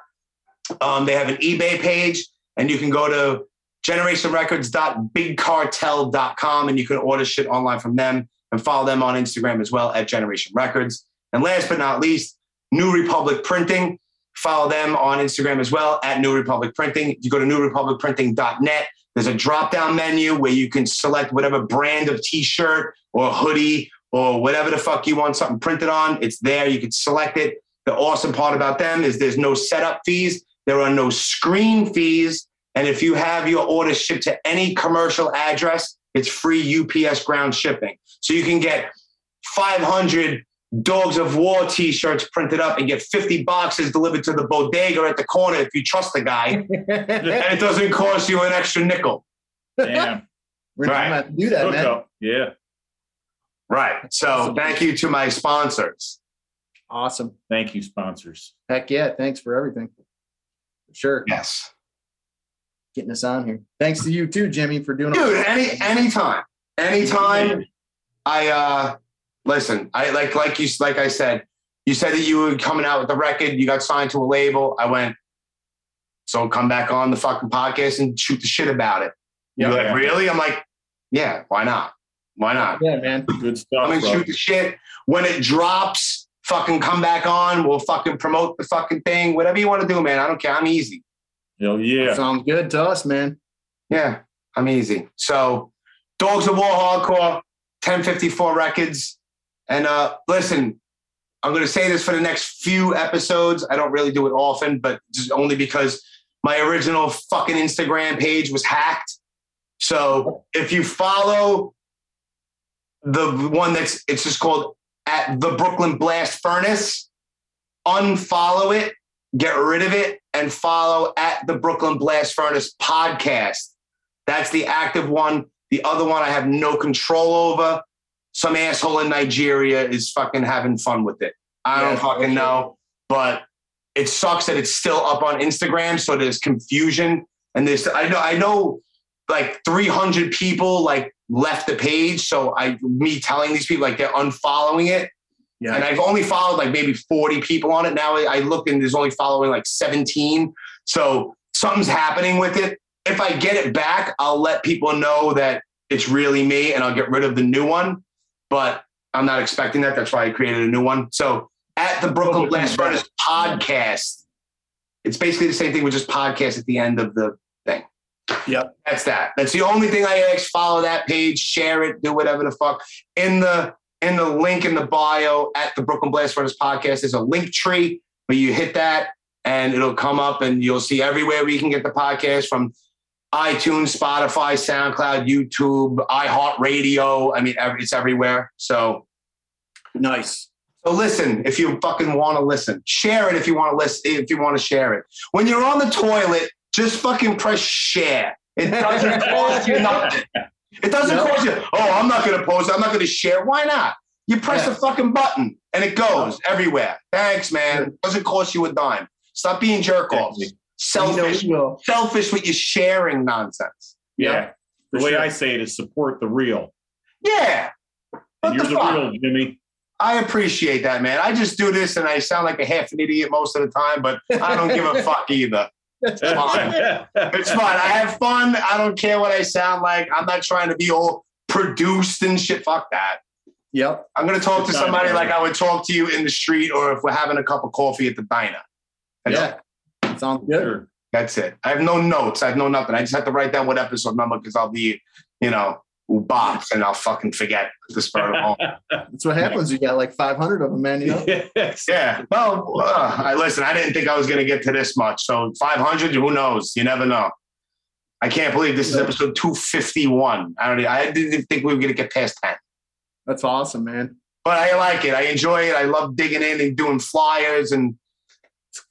um, they have an eBay page and you can go to generationrecords.bigcartel.com and you can order shit online from them and follow them on Instagram as well at Generation Records. And last but not least, New Republic Printing. Follow them on Instagram as well at New Republic Printing. You go to newrepublicprinting.net. There's a drop down menu where you can select whatever brand of t shirt or hoodie or whatever the fuck you want something printed on. It's there. You can select it. The awesome part about them is there's no setup fees, there are no screen fees. And if you have your order shipped to any commercial address, it's free UPS ground shipping. So you can get 500 Dogz of War t shirts printed up and get 50 boxes delivered to the bodega at the corner if you trust the guy. *laughs* and it doesn't cost you an extra nickel. Damn. We're gonna Right. have to do that, Hook man. up. Yeah. Right. So Awesome. thank you to my sponsors. Awesome. Thank you, sponsors. Heck yeah. Thanks for everything. For sure. Yes. Getting us on here. Thanks to you too, Jimmy, for doing all Dude, any anytime. Anytime I uh listen, I like like you like I said, you said that you were coming out with the record, you got signed to a label. I went, so come back on the fucking podcast and shoot the shit about it. You're Yeah. like, really? I'm like, yeah, why not? Why not? Yeah, man. Good stuff. Come and bro. shoot the shit. When it drops, fucking come back on. We'll fucking promote the fucking thing. Whatever you want to do, man. I don't care. I'm easy. Hell yeah. Sounds good to us, man. Yeah, I'm easy. So, Dogz of War Hardcore, 1054 Records. And uh, listen, I'm going to say this for the next few episodes. I don't really do it often, but just only because my original fucking Instagram page was hacked. So, if you follow the one that's, it's just called at the Brooklyn Blast Furnace, unfollow it, get rid of it, and follow at the Brooklyn Blast Furnace podcast. That's the active one. The other one I have no control over. Some asshole in Nigeria is fucking having fun with it. I don't fucking okay. know, but it sucks that it's still up on Instagram. So there's confusion, and there's I know I know like 300 people like left the page. So I me telling these people like they're unfollowing it. Yeah. And I've only followed like maybe 40 people on it. Now I look and there's only following like 17. So something's happening with it. If I get it back, I'll let people know that it's really me and I'll get rid of the new one. But I'm not expecting that. That's why I created a new one. So at the Brooklyn Blast Furnace podcast, it's basically the same thing with just podcast at the end of the. Yep. That's that. That's the only thing I ask. Follow that page, share it, do whatever the fuck. In the in the link in the bio at the Brooklyn Blast Furnace podcast, there's a link tree where you hit that and it'll come up and you'll see everywhere we can get the podcast from iTunes, Spotify, SoundCloud, YouTube, iHeartRadio. I mean, it's everywhere. So Nice. so listen, if you fucking want to listen, share it if you want to listen, if you want to share it. When you're on the toilet, just fucking press share. It doesn't *laughs* cost you nothing. It doesn't No. cost you. Oh, I'm not going to post. I'm not going to share. Why not? You press Yeah. the fucking button and it goes everywhere. Thanks, man. It doesn't cost you a dime. Stop being jerk offs. Selfish, selfish with your sharing nonsense. Yeah. The way sure. I say it is support the real. Yeah. What And you're the, fuck? real, Jimmy. I appreciate that, man. I just do this and I sound like a half an idiot most of the time, but I don't give a *laughs* fuck either. It's fine. It's fine. I have fun. I don't care what I sound like. I'm not trying to be all produced and shit. Fuck that. Yep. I'm going to talk to It's not somebody bad. like I would talk to you in the street or if we're having a cup of coffee at the diner. That's, Yeah. Sounds good. Sure. that's it. I have no notes. I have no nothing. I just have to write down what episode number because I'll be, you know, box and I'll fucking forget at the spur of the moment. That's what happens. You got like 500 of them, man. You know. Yeah. Well, uh, I listen. I didn't think I was going to get to this much. So 500. Who knows? You never know. I can't believe this is episode 251. I don't. I didn't think we were going to get past 10. That's awesome, man. But I like it. I enjoy it. I love digging in and doing flyers and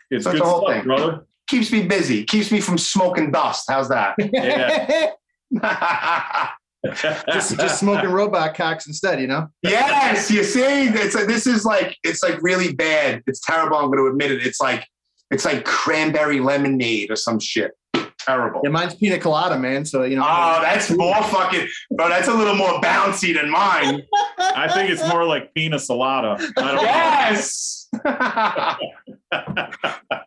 It's That's good the whole stuff, thing. brother. keeps me busy. Keeps me from smoking dust. How's that? *laughs* Yeah. *laughs* *laughs* just just smoking robot cocks instead, you know. yes. You see, it's like, this is like it's like really bad. It's terrible. I'm going to admit it. It's like it's like cranberry lemonade or some shit. Terrible. Yeah, mine's pina colada, man. So you know. Oh, that's more fucking, bro. That's a little more bouncy than mine. I think it's more like pina colada. I don't Yes. *laughs*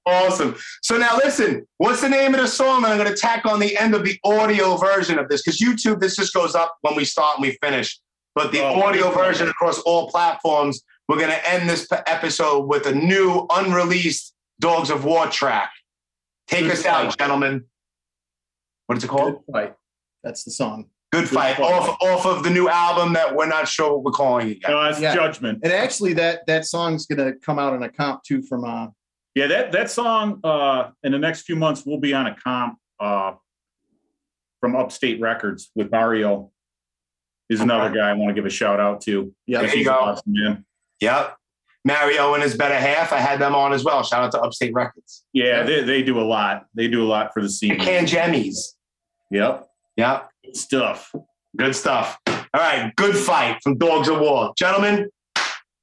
awesome. So now listen, what's the name of the song that I'm going to tack on the end of the audio version of this? Because YouTube, this just goes up when we start and we finish. But the Oh, audio version across all platforms, we're going to end this episode with a new unreleased Dogz of War track. Take Good us out, gentlemen. What is it called? Good fight. That's the song. Good fight. fight. Off, off of the new album that we're not sure what we're calling it yet. No, that's Yeah. judgment. And actually, that that song's gonna come out on a comp too from uh Yeah, that that song uh in the next few months will be on a comp uh from Upstate Records with Mario. He's another Okay. guy I want to give a shout out to. yeah. There you go. awesome, man. Yep. Mario and his better half. I had them on as well. Shout out to Upstate Records. Yeah, they, they do a lot. They do a lot for the scene. Can Jemmies. Yep. Yep. Good stuff. Good stuff. All right. Good fight from Dogz of War. Gentlemen,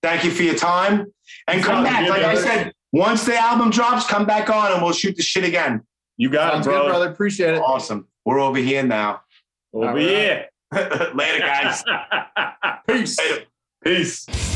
thank you for your time. And come back. Like I said, once the album drops, come back on and we'll shoot the shit again. You got Sounds it, good, brother. Appreciate it. Awesome. We're over here now. Over right. here. *laughs* Later, guys. *laughs* Peace. Later. Peace.